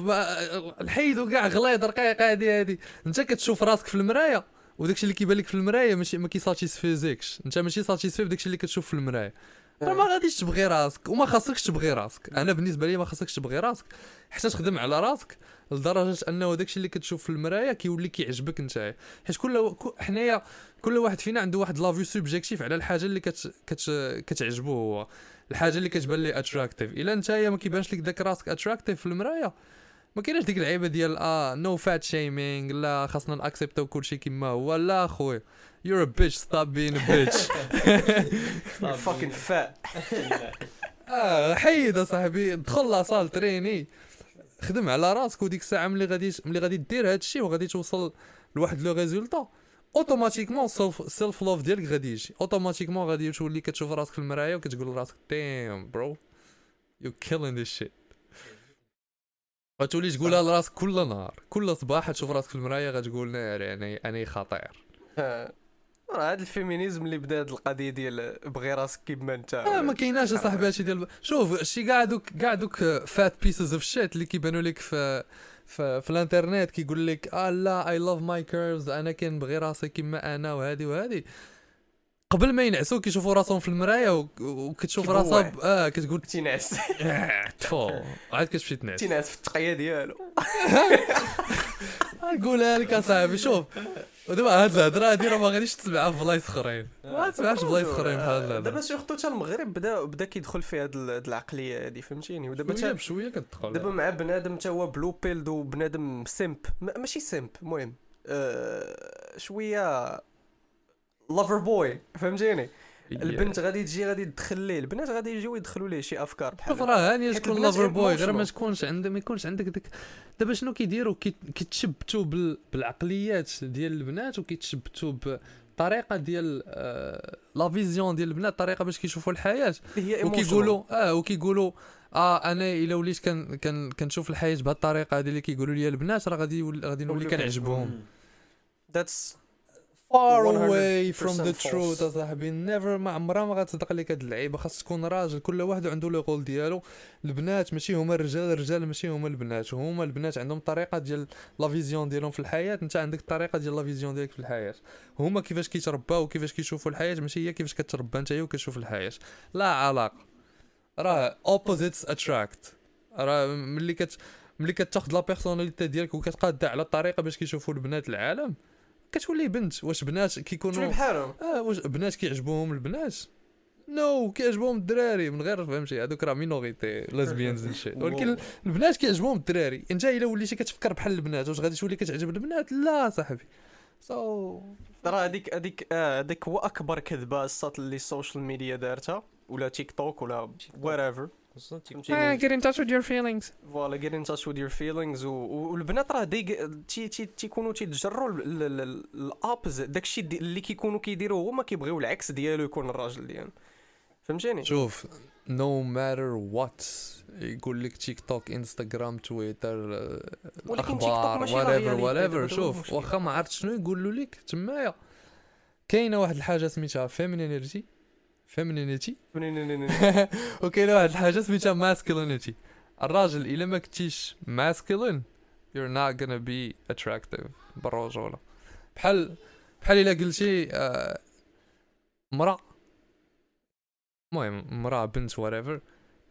Speaker 1: الحيدو كاع غليظ رقيق هادي هادي. انت كتشوف راسك في المرايه وداكشي اللي كيبان لك في المرايه ماشي ما كي satisfait كش. انت ماشي satisfait بداكشي اللي كتشوف في المرايه راه ما غاديش تبغي راسك وما خاصكش تبغي راسك. أنا بالنسبة لي ما خاصكش تبغي راسك. حتى تخدم على راسك لدرجة أنه داكشي اللي كتشوف في المراية كيولي كيعجبك نتايا. حيت كل كو- حنايا كل واحد فينا عنده واحد la vue subjective على الحاجة اللي كت... كت... كتعجبو هو. الحاجة اللي كتبان لي attractive إلا نتايا ما كيبانش لك داك راسك attractive في المراية ما كاينش ديك اللعيبه ديال آه no fat shaming لا خاصنا ن accept و كلشي كيما هو لا خويا you're a bitch stop being a bitch.
Speaker 2: fucking fat
Speaker 1: آه حيد أصاحبي دخل la salle trainer. خدم على راسك وديك الساعة ملي غادي ملي غادي دير هذا الشيء وغادي توصل لواحد le résultat automatiquement self love ديالك غادي يجي. automatiquement غادي تولي كتشوف راسك في المراية وكتقول لراسك damn bro you killing this shit غتولي تقولها لراسك كل نهار كل صباح تشوف راسك في المرايه غتقول ناري يعني أنا خطير.
Speaker 2: آه، راه هذا ال féminisme اللي بدا هاد القضية ديال بغي راسك كيما أنت.
Speaker 1: آه ما كايناش اصاحبي هادشي ديال شوف شي كاع دوك كاع دوك fat pieces of shit اللي كيبانوا لك في في, في الانترنت كيقول لك آه لا I love my curves أنا كنبغي راسي كيما أنا وهادي وهادي. قبل ما ينعسوا كيشوفوا راسهم في المراية و- وكتشوف. راسها آه كتقول
Speaker 2: تينعس
Speaker 1: آه، تفو عاد كتمشي تنعس.
Speaker 2: تينعس في التقية ديالو.
Speaker 1: نقولها لك أصاحبي شوف. ودابا هاد الهضرة هادي راه ما غاديش تسمعها في بلايص أخرين. ما تسمعش في بلايص أخرين بحال هاد
Speaker 2: دابا surtout حتى المغرب بدا بدا كيدخل في هاد ال- هاد العقلية هادي فهمتيني؟ ودابا شوية
Speaker 1: بشوية كتدخل.
Speaker 2: دابا مع بنادم تا هو blue pilled وبنادم simp. ما- ماشي simp المهم آه، شوية lover boy فهمتيني؟ البنت غادي تجي غادي تدخل ليه؟ البنات غادي يجيو يدخلوا ليه شي أفكار بحال
Speaker 1: شوف راه هانيه
Speaker 2: حيت
Speaker 1: تكون lover boy غير. ما تكونش عندك ما يكونش عندك داك دابا شنو كيديروا؟ كي- كيتشبتوا بال... بالعقليات ديال البنات وكيتشبتوا بطريقه ديال آه... la vision ديال البنات طريقة باش كيشوفوا
Speaker 2: الحياة.
Speaker 1: وكيقولوا آه وكيقولوا آه أنا إلا وليت كان كان كنشوف الحياة بهذه الطريقة هذه اللي كيقولوا لي البنات راه غادي غادي نولي كنعجبهم.
Speaker 2: that's
Speaker 1: far
Speaker 2: 100%
Speaker 1: away from the truth أصاحبي. never ما عمرها ما غتصدق لك هاد اللعيبة. خاص تكون راجل كل واحد عنده le rôle ديالو. البنات ماشي هما الرجال الرجال ماشي هما البنات. هما البنات عندهم طريقة ديال la vision ديالهم في الحياة. أنت عندك الطريقة ديال la vision ديالك في الحياة. هما كيفاش كيترباو وكيفاش كيشوفوا الحياة ماشي هي كيفاش كتربى. أنت وكتشوف الحياة. لا علاقه راه opposites attract. راه ملي كت ملي كتاخذ la personnalité ديالك وكتقادها على الطريقة باش كيشوفوا البنات العالم كتولي بنت. واش بنات كيكونوا
Speaker 2: بحالهم.
Speaker 1: آه واش بنات كيعجبوهم البنات. no كيعجبوهم الدراري من غير فهمتي هذوك راه minorité lesbians shit ولكن البنات كيعجبوهم الدراري. انت الا وليتي كتفكر بحال البنات واش غادي تولي كتعجب البنات؟ لا صاحبي. سو
Speaker 2: راه هذيك هذيك آه، هذيك هو أكبر كذبة الساط اللي ال social media دارتها ولا تيك توك ولا whatever فهمتيني
Speaker 1: get in touch with your feelings.
Speaker 2: voilà get in touch with your feelings. والبنات راه دي تي تي تيكونوا تيتجروا ال opposite داكشي اللي كيكونوا كيديروه هما كيبغيو العكس ديالو يكون الراجل ديالهم فهمتيني
Speaker 1: شوف no matter what يقول لك تيك توك انستغرام تويتر
Speaker 2: ولكن تيك توك
Speaker 1: الاخبار whatever whatever شوف. واخا ما عرفت شنو يقولوا لك تمايا كاينة واحد الحاجة سميتها femininity femininity وكاينه واحد الحاجة سميتها masculinity الراجل إلا ما كنتيش masculine you're not gonna be attractive. بالرجوله بحال بحال إلا قلتي آه، مرا المهم مرا بنت whatever.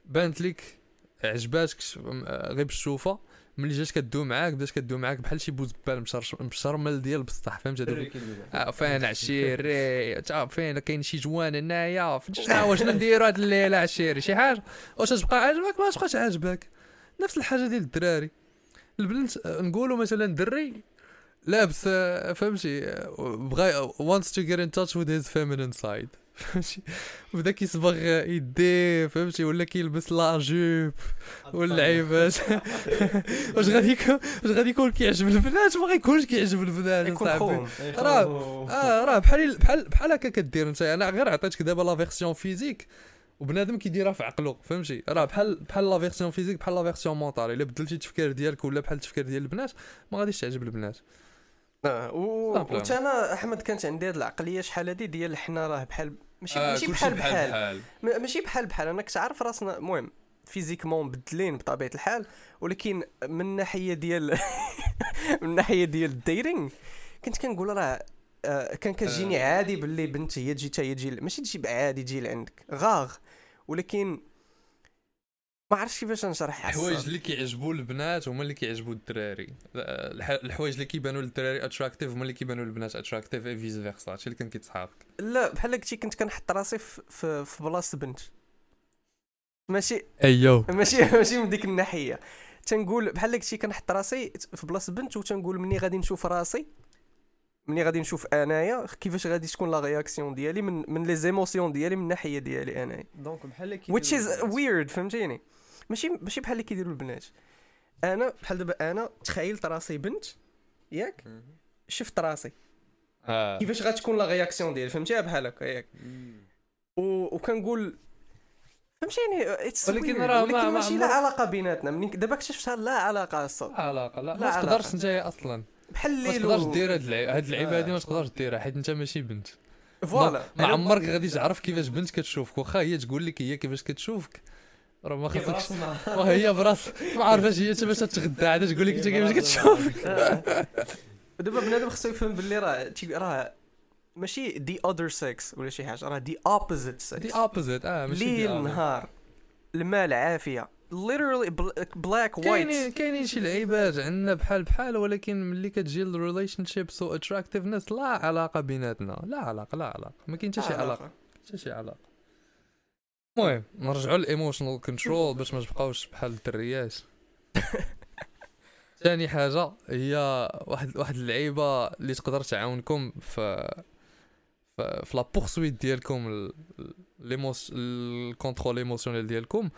Speaker 1: بانت لك عجباتك آه، غير بالشوفه ملي جات كدوي معاك بدات كدوي معاك بحال شي بوزبال مشرمل ديال بسطح فهمت؟ هذوك آه، فين عشيري؟ تا فين؟ كاين شي جوان هنايا. شنو واش نديرو هاد الليلة عشيري. شي حاجة. واش تبقى عاجبك؟ ما تبقاش عاجبك. نفس الحاجة ديال الدراري. البنت نقولوا مثلا دري لابس فهمتي؟ بغا wants to get in touch with his feminine side. فهمتي؟ بدا كيصبغ يديه فهمتي؟ ولا كيلبس لا جوب واللعيبات. واش غادي يكون واش غادي يكون كيعجب البنات؟ ما غيكونش كيعجب البنات
Speaker 2: يكون
Speaker 1: صاحبي. راه آه راه بحال بحال بحال هكا كدير انت. أنا غير عطيتك دابا la version physique وبنادم كيديرها في عقله فهمتي؟ راه بحال بحال la version physique بحال la version mentale إلا بدلتي التفكير ديالك ولا بحال التفكير ديال البنات ما غاديش تعجب البنات.
Speaker 2: آه و- أنا أحمد كانت عندي هاد العقلية شحال هادي ديال حنا راه بحال ماشي
Speaker 1: آه،
Speaker 2: ماشي بحال بحال
Speaker 1: بحال.
Speaker 2: ما- ماشي بحال بحال. أنا كنت عارف راسنا المهم physiquement مبدلين بطبيعة الحال ولكن من الناحيه ديال من الناحيه ديال ال daring كنت كنقول راه آه، كان كتجيني
Speaker 1: آه.
Speaker 2: عادي باللي بنت هي تجي حتى هي تجي ماشي تجي عادي تجي لعندك. غاغ. ولكن ما عرفتش كيفاش نشرح
Speaker 1: الحوايج اللي كيعجبوا البنات هما اللي كيعجبوا الدراري. الح- الحوايج اللي كيبانوا للدراري attractive هما اللي كيبانوا للبنات attractive et vice versa هادشي اللي كان كيتصحابك
Speaker 2: لا بحال قلتي كنت كنحط راسي في في, بلاصة بنت. ماشي؟
Speaker 1: ايو
Speaker 2: ماشي ماشي من ديك الناحية. تنقول بحال قلتي كنحط راسي في بلاصة بنت وتنقول مني غادي نشوف راسي. مني غادي نشوف أنايا. كيفاش غادي تكون la réaction ديالي من من les émotions ديالي من الناحية ديالي أنايا.
Speaker 3: donc بحال
Speaker 2: which is weird فهمتيني؟ ماشي ماشي بحال اللي كيديروا البنات. أنا بحال دابا أنا تخيلت راسي بنت ياك شفت راسي.
Speaker 1: آه.
Speaker 2: كيفاش غتكون la réaction ديالي؟ فهمتيها بحال هكا ياك. و... وكنقول فهمتيني اتس
Speaker 1: ولكن راه
Speaker 2: ولكن
Speaker 1: ما- ما
Speaker 2: ماشي لا علاقة بيناتنا. منين دابا اكتشفتها لا علاقة
Speaker 1: لا علاقة لا.
Speaker 2: لا
Speaker 1: ما تقدرش. أنت أصلا.
Speaker 2: بحال
Speaker 1: ما
Speaker 2: الليل
Speaker 1: تقدرش دير هاد اللعيبه هاد اللعيبه هادي ما
Speaker 2: آه.
Speaker 1: تقدرش ديرها حيت أنت ماشي بنت.
Speaker 2: فوالا.
Speaker 1: ما عمرك غادي تعرف كيفاش بنت كتشوفك. واخا هي تقول لك هي كيفاش كتشوفك. راه ما خاصكش وهي براس. ما عارفاش هي باش تغدى عاد تقول لك انت كيفاش كتشوف.
Speaker 2: دابا بنادم خصو يفهم باللي راه راه ماشي دي اذر سكس ولا شي حاجة راه دي اوبوزيت
Speaker 1: دي
Speaker 2: سكس
Speaker 1: اوبوزيت آه ماشي دي
Speaker 2: ليل. نهار المال عافية. Literally بلاك
Speaker 1: كاينين
Speaker 2: وايت
Speaker 1: كاينين شي لعيبات عندنا بحال بحال ولكن ملي كتجي الريليشن شيب سو اتراكتيفنس لا علاقة بيناتنا. لا علاقة لا علاقة. ما كاين حتى شي علاقة. حتى شي علاقة. المهم نرجعوا للايموشنال كنترول باش ما تبقاوش بحال الدريات ثاني حاجة هي واحد واحد اللعيبة اللي تقدر تعاونكم في ف- في la poursuite ديالكم ليموس ال contrôle émotionnel ديالكم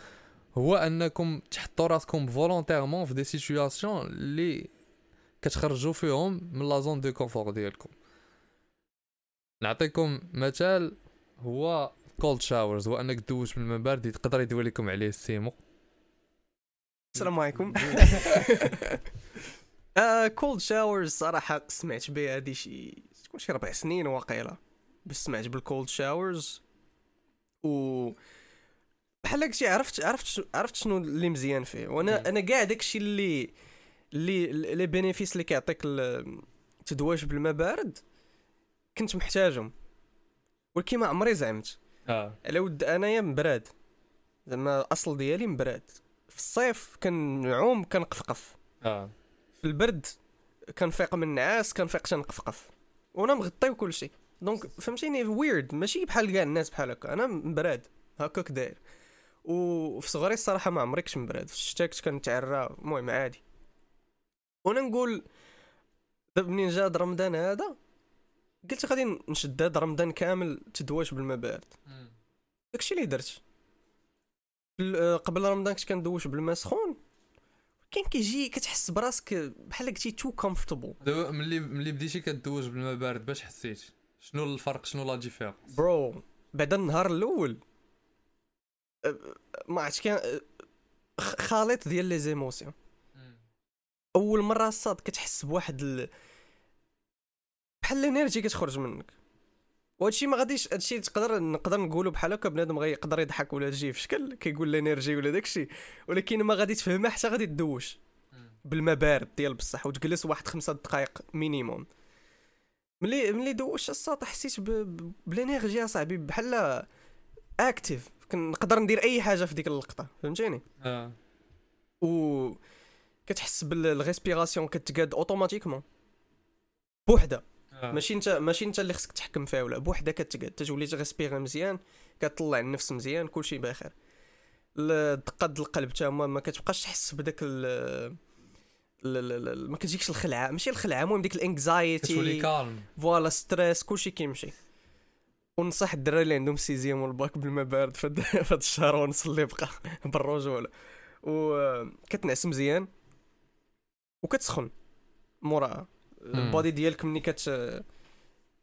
Speaker 1: هو أنكم تحطوا راسكم volontairement في des situations اللي كتخرجوا فيهم من la zone de confort ديالكم. نعطيكم مثال هو cold showers هو انك دوش بالماء بارد يقدر يدوي لكم عليه السيمو.
Speaker 2: السلام عليكم. cold showers صراحة سمعت بها هادي شي تكون شي ربع سنين واقيلا بس سمعت بال cold showers و بحال هكشي عرفت عرفت عرفت شنو اللي مزيان فيه. وأنا أنا كاع داكشي اللي اللي les bénéfices اللي كيعطيك تدواش بالماء بارد كنت محتاجهم. ولكن ما عمري زعمت.
Speaker 1: آه
Speaker 2: على ود أنايا مبراد. زعما الأصل ديالي مبراد. في الصيف كنعوم كنقفقف.
Speaker 1: آه
Speaker 2: في البرد كنفيق من النعاس كنفيق تنقفقف. وأنا مغطي وكل شيء. donc فهمتيني؟ ويرد ماشي بحال كاع الناس بحال هكا. أنا مبراد. هكاك داير. وفي صغري الصراحة ما عمري كنت مبراد. في الشتا كنت كنتعرى. المهم عادي. وأنا نقول دابا منين جا هاد رمضان هذا قلت غادي نشد هاد رمضان كامل تدواش بالماء بارد داكشي اللي درت. قبل رمضان كنت كندوش بالماء سخون كان كيجي كتحس براسك بحال قلتي too comfortable
Speaker 1: دابا ملي ملي بديتي كدوز بالماء بارد باش حسيت؟ شنو الفرق؟ شنو la différence
Speaker 2: bro بعد النهار الأول. أه، ما عرفتش كان خليط ديال les émotions أول مرة صاد كتحس بواحد ال... بحال ال energy كتخرج منك. وهادشي ما غاديش هادشي تقدر نقدر نقولوا بحال هكا بنادم غيقدر يضحك ولا تجي في شكل كيقول ال energy ولا داكشي. ولكن ما غادي تفهمها حتى غادي تدوش. بالماء بارد ديال بصح وتجلس واحد خمسة دقائق minimum ملي ملي دوشت الساط حسيت بال energy أصاحبي بحال actif كنقدر ندير أي حاجة في ديك اللقطة. فهمتيني؟
Speaker 1: آه.
Speaker 2: و كتحس بال respiration كتقاد automatiquement
Speaker 1: بوحدة.
Speaker 2: ماشي انت ماشي انت اللي خصك تحكم فيها ولا بوحده كتقاد تتولي ت respirer مزيان كتطلع النفس مزيان كلشي بخير الدقات ديال القلب هما ما كتبقاش تحس بداك ما كتجيكش الخلعة ماشي الخلعة المهم ديك
Speaker 1: كتولي
Speaker 2: ال
Speaker 1: anxiety
Speaker 2: calme voilà stress كلشي كيمشي. ونصح الدراري اللي عندهم sixième وال bac بالماء بارد في هاد الشهر ونص اللي بقى بالرجوله وكتنعس مزيان وكتسخن. موراها. ال body ديالك ملي كت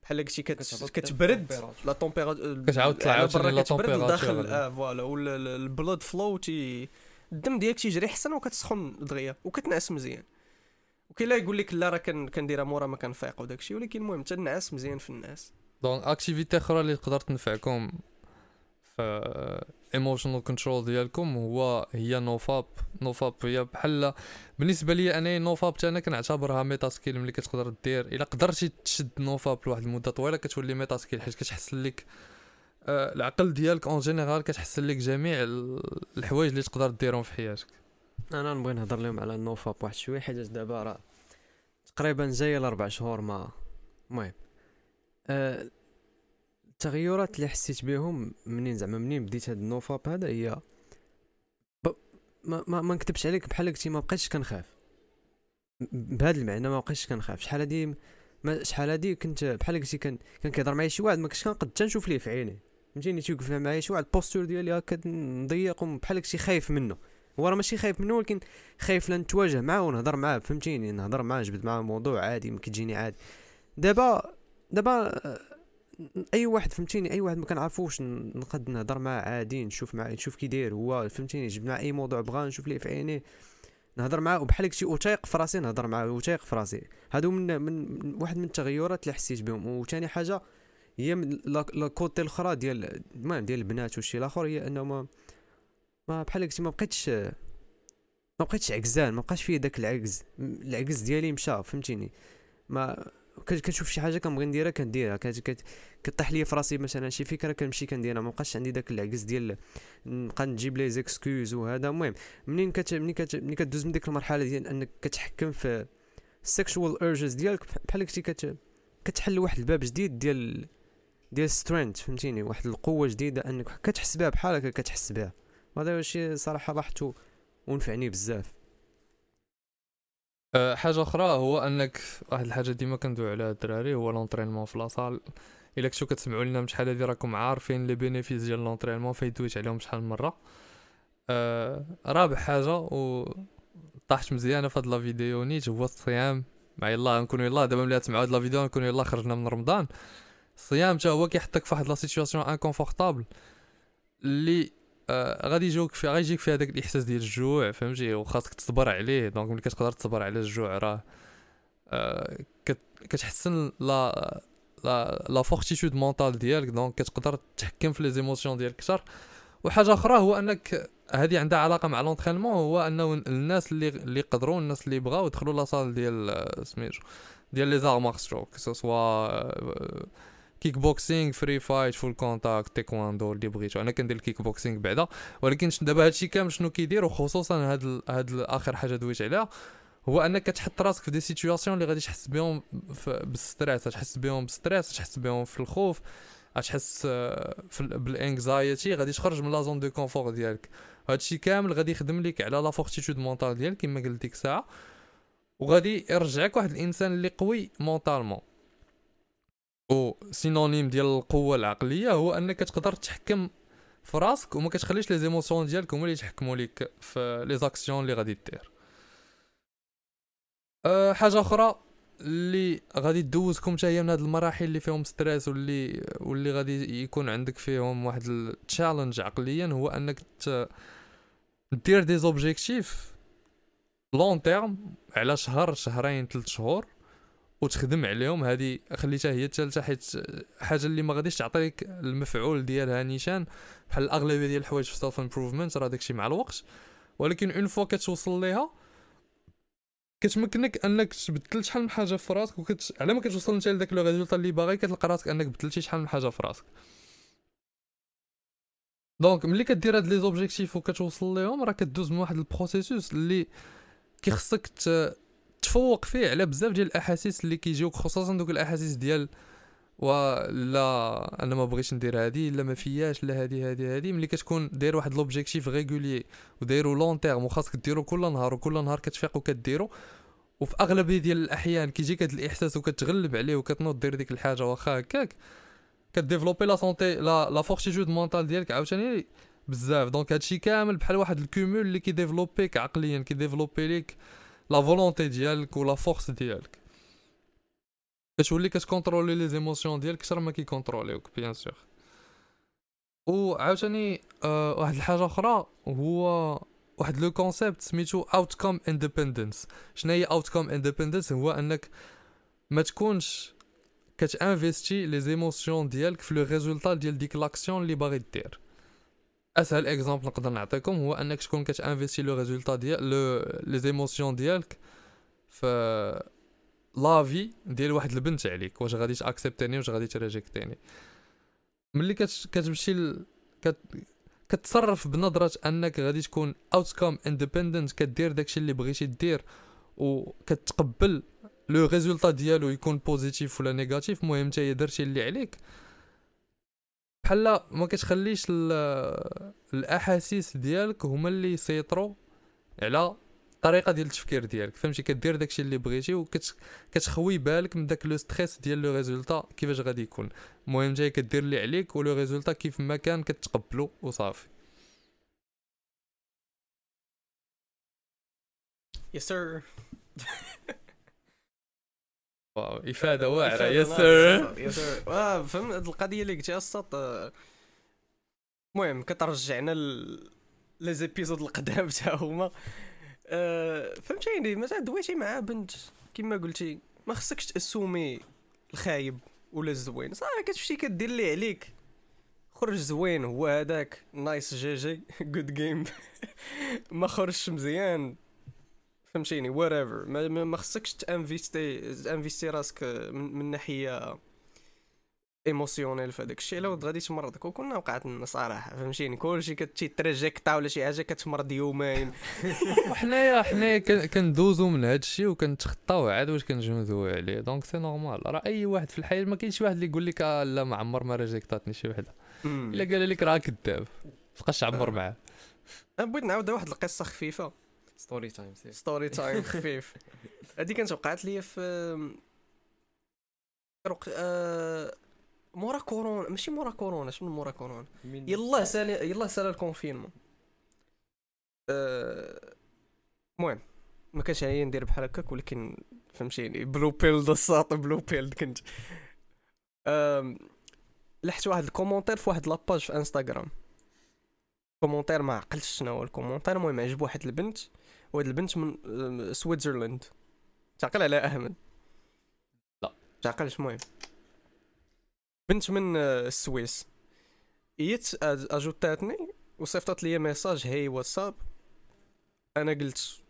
Speaker 2: بحال قلتي كتبرد. la température
Speaker 1: كتعاود تطلع عاوتاني
Speaker 2: برا
Speaker 1: لا
Speaker 2: كتبرد
Speaker 1: température
Speaker 2: لداخل
Speaker 1: غادي.
Speaker 2: آه voilà وال blood flow تي الدم ديالك تيجري احسن وكتسخن دغيا وكتنعس مزيان وكاين لا يقول لك لا راه كن- كنديرها مورا ما كنفيق وداكشي ولكن المهم تنعس مزيان في الناس
Speaker 1: donc activité أخرى اللي تقدر تنفعكم emotional control ديالكم هو هي nofap nofap هي بحال بالنسبة لي أنا nofap حتى أنا كنعتبرها meta skill ملي كتقدر دير إلا قدرتي تشد nofap لواحد المدة طويلة كتولي meta skill حيت كتحسن لك آه، العقل ديالك en général كتحسن لك جميع ال- الحوايج اللي تقدر ديرهم في حياتك.
Speaker 3: أنا نبغي نهضر لهم على ال nofap واحد شوية حيت دابا راه تقريبا جاية لأربع شهور ما المهم آه، التغيرات اللي حسيت بهم منين زعما منين بديت هاد ال nofap هذا هي ب... ما, ما, ما نكتبش عليك بحال قلتي ما بقيتش كنخاف. بهذا المعنى ما بقيتش كنخاف. شحال هادي ما شحال هادي كنت بحال قلتي كان كان كيهضر معايا شي واحد ما كنتش كنقد حتى نشوف ليه في عينيه فهمتيني؟ تيوقف معايا شي واحد ال posture ديالي هكا نضيق وبحال قلتي خايف منه. هو راه ماشي خايف منه ولكن خايف لا نتواجه معاه ونهضر معاه. فهمتيني؟ نهضر معاه نجبد معاه موضوع عادي ما كتجيني عادي. دابا دابا أي واحد فهمتيني أي واحد ما كنعرفوش نقد نهضر معاه عادي نشوف معاه نشوف كي داير هو فهمتيني جبد معاه أي موضوع بغا نشوف ليه في عينيه. نهضر معاه وبحال هكشي وتايق في راسي نهضر معاه وتايق في راسي. هادو من, من واحد من التغيرات اللي حسيت بهم. وثاني حاجة هي من لا لا كوتي الأخرى ديال المهم ديال البنات والشي الآخر هي إنه ما ما بحال هكشي ما بقيتش ما بقيتش عكزان ما بقاش فيه داك العجز العجز ديالي مشى فهمتيني. ما كنشوف شي حاجة كنبغي نديرها كنديرها. كطيح لي في راسي مثلا شي فكرة كنمشي كنديرها. ما بقاش عندي داك العجز ديال نبقى نجيب لي les excuses وهذا. المهم منين كت منين كت منين كدوز من ديك المرحلة ديال أنك كتحكم في ال sexual urges ديالك؟ بح- بحال هكشي كت كتحل واحد الباب جديد ديال ديال strength فهمتيني؟ واحد القوة جديدة أنك كتحس بها بحال هكا كتحس بها. وهذا الشيء صراحة لاحظته ونفعني بزاف.
Speaker 1: أه، حاجة أخرى هو أنك واحد الحاجة ديما كندوي عليها الدراري هو l'entraînement في la salle. إلا كنتو كتسمعوا لنا شحال هادي راكم عارفين les bénéfices ديال l'entraînement فاي دويت عليهم شحال من مره رابع حاجة و طاحت مزيانة في هاد la vidéo نيت هو الصيام. مع يلاه نكونوا يلاه دابا ملي تسمعوا هاد la vidéo نكونوا يلاه خرجنا من رمضان. الصيام حتى هو كيحطك في واحد la situation inconfortable اللي آه غادي يجوك في غادي يجيك في هذاك الإحساس ديال الجوع فهمتي؟ وخاصك تصبر عليه. donc ملي كتقدر تصبر على الجوع راه آه كت كتحسن la la la fortitude mentale ديالك. donc كتقدر تحكم في les émotions ديالك أكثر. وحاجة أخرى هو أنك هذه عندها علاقة مع l'entraînement هو أنه الناس اللي اللي يقدروا الناس اللي بغاو يدخلوا la salle ديال آه، سميتو ديال les arts martiaux que ce soit kick-boxing free fight full contact تايكواندو اللي بغيتو أنا كندير ال kick-boxing بعدا ولكن دابا هادشي كامل شنو كيدير وخصوصا هاد هاد آخر حاجة دويت عليها هو أنك كتحط راسك في des situations اللي غادي تحس بهم بال stress. تحس بهم بال stress تحس بهم في الخوف غتحس آه، بال anxiety غادي تخرج من la zone de confort ديالك. هادشي كامل غادي يخدم لك على la fortitude mentale ديالك كما قلت ديك الساعة وغادي يرجعك واحد الإنسان اللي قوي mentalement و synonyme ديال القوة العقلية هو أنك تقدر تحكم في راسك وما كتخليش les émotions ديالك هما اللي يتحكموا لك في les actions اللي غادي دير. أه حاجة أخرى اللي غادي تدوزكم حتى هي من هاد المراحل اللي فيهم stress واللي واللي غادي يكون عندك فيهم واحد ال challenge عقليا هو أنك دير des objectifs long terme على شهر شهرين ثلاث شهور. وتخدم عليهم. هذه خليتها هي الثالثة حيت حاجة اللي ما غاديش تعطيك المفعول ديالها نيشان. بحال الأغلبية ديال الحوايج في self improvement راه داكشي مع الوقت. ولكن une fois كتوصل ليها كتمكنك أنك تبدل شحال من حاجة في راسك وكت على ما كتوصل انت لذاك le résultat اللي باغي كتلقى راسك أنك بدلتي شحال من حاجة في راسك. donc ملي كدير هاد les objectifs وكتوصل ليهم راه كدوز من واحد ال processus اللي كيخصك تفوق فيه على بزاف ديال الأحاسيس اللي كيجيوك خصوصا دوك الأحاسيس ديال ولا أنا ما بغيتش ندير هادي لا ما فياش لا هادي هادي هادي. ملي كتكون داير واحد l'objectif régulier ودايرو long terme وخاصك ديرو كل نهار وكل نهار كتفيق وكديرو وفي اغلبيه ديال الأحيان كيجيك هاد الإحساس وكتغلب عليه وكتنوض دير ديك الحاجة واخا هكاك كديفلوبي la santé la la fortitude mentale ديالك عاوتاني بزاف. donc هادشي كامل بحال واحد ال cumul اللي كيديفلوبيك عقليا كيديفلوبي ليك la volonté ديالك و la force ديالك كتولي كتكونترولي les émotions ديالك أكثر ما كيكونتروليوك bien sûr وعاوتاني آه واحد الحاجة أخرى هو واحد le concept سميتو outcome independence شنو هي outcome independence هو أنك ما تكونش كتانفيستي les émotions ديالك في le résultat ديال ديك l'action اللي باغي دير. أسهل exemple نقدر نعطيكم هو أنك تكون كتأنفيستي le résultat ديال le les émotions ديالك. ف l'avis ديال واحد البنت عليك. واش غادي تأكسيبتيني واش غادي تريجيكتيني. ملي كتمشي ل... كت... كتصرف بنظرة أنك غادي تكون outcome independent كدير داكشي اللي بغيتي دير وكتقبل le résultat ديالو يكون positif ولا négatif المهم انت درتي اللي عليك. بحال ما كتخليش الأحاسيس ديالك هما اللي يسيطروا على الطريقة ديال التفكير ديالك. فهمتي؟ كدير داكشي اللي بغيتي وكتخوي بالك من داك le stress ديال le résultat كيفاش غادي يكون. المهم جاي كدير اللي عليك و le résultat كيف ما كان كتقبلو وصافي
Speaker 2: yes sir
Speaker 1: wow إفادة واعرة. yes sir.
Speaker 2: yes sir. فهم هاد القضية اللي قلتيها السط المهم كترجعنا les épisodes القدام تا هما. أه فهمتيني مثلا دويتي مع بنت. كما قلتي ما خصكش تأسومي الخايب ولا الزوين. صافي كتمشي كدير اللي عليك. خرج زوين هو هذاك. nice GG. good game ما خرجش مزيان. فهمتيني وات ما, ما خصكش تانفيستي انفيستي راسك من, من ناحية émotionnelle في هذاك الشيء. لو غادي تمرضك وكنا وقعت لنا صراحة فهمتيني؟ كلشي كتريجيكتا ولا شي حاجة كتمرض يومين.
Speaker 1: وحنايا حنايا كندوزو من هذا الشيء وكنتخطاو عاد واش كنجمدو عليه. donc c'est normal راه أي واحد في الحياة ما كاينش شي واحد اللي يقول لك آه لا ما عمر ما ريجيكتاتني شي وحدة. إلا قال لك راه كذاب. تبقاش تعمر معاه؟
Speaker 2: بغيت نعاود واحد القصة خفيفة.
Speaker 3: story time
Speaker 2: story time خفيف هذه كانت وقعت لي في مورا كورونا ماشي مورا كورونا شنو مورا كورونا؟ يلا سالي يلا سال ال confinement أه، المهم ما كانش عليا ندير بحال هكاك ولكن فهمتيني blue pilled الساط blue pilled كنت. أم، لحت واحد ال commentaire في واحد la page في انستغرام commentaire ما عقلتش شنو هو ال commentaire المهم عجب واحد البنت. وهاد البنت من سويتزرلاند. تعقل على احمد
Speaker 1: لا.
Speaker 2: تعقلش المهم بنت من السويس. هي ت- أج- أجوتاتني وصيفطت لي message hey what's up. أنا قلت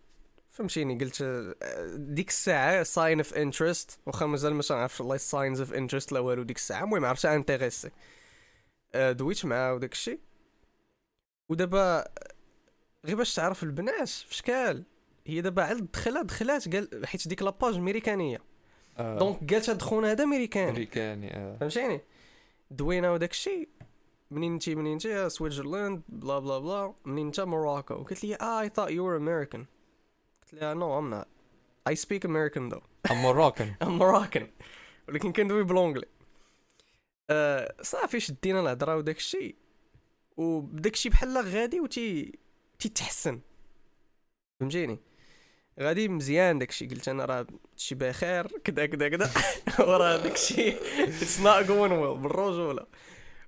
Speaker 2: فهمتيني قلت آه، ديك الساعة sign of interest واخا مازال ما عرفت الله signs of interest لا والو ديك الساعة. المهم عرفت intéressée. آه، دويت معاه وداك الشيء ودابا غير باش تعرف البنات فشكال. هي دابا عاد دخلات دخلات قال حيت ديك la page أمريكانية.
Speaker 1: آه.
Speaker 2: donc قالت هاد خونا هذا أمريكاني.
Speaker 1: أمريكاني آه.
Speaker 2: فهمتيني؟ دوينا وداك الشيء. منين انتي منين انتي سويتزرلاند بلا بلا بلا. منين انت موراكو. قالت لي آه I thought you were American. قلت لها no I'm not. I speak American though.
Speaker 1: Moroccan
Speaker 2: I'm Moroccan. ولكن كندوي ب l'anglais آه صافي شدينا الهضرة وداك الشيء. وداك الشيء بحال غادي وتي تيتحسن فهمتيني؟ غادي مزيان داك الشيء قلت أنا راه شي بخير كدا كدا كدا. وراه داك الشيء it's not going well بالرجوله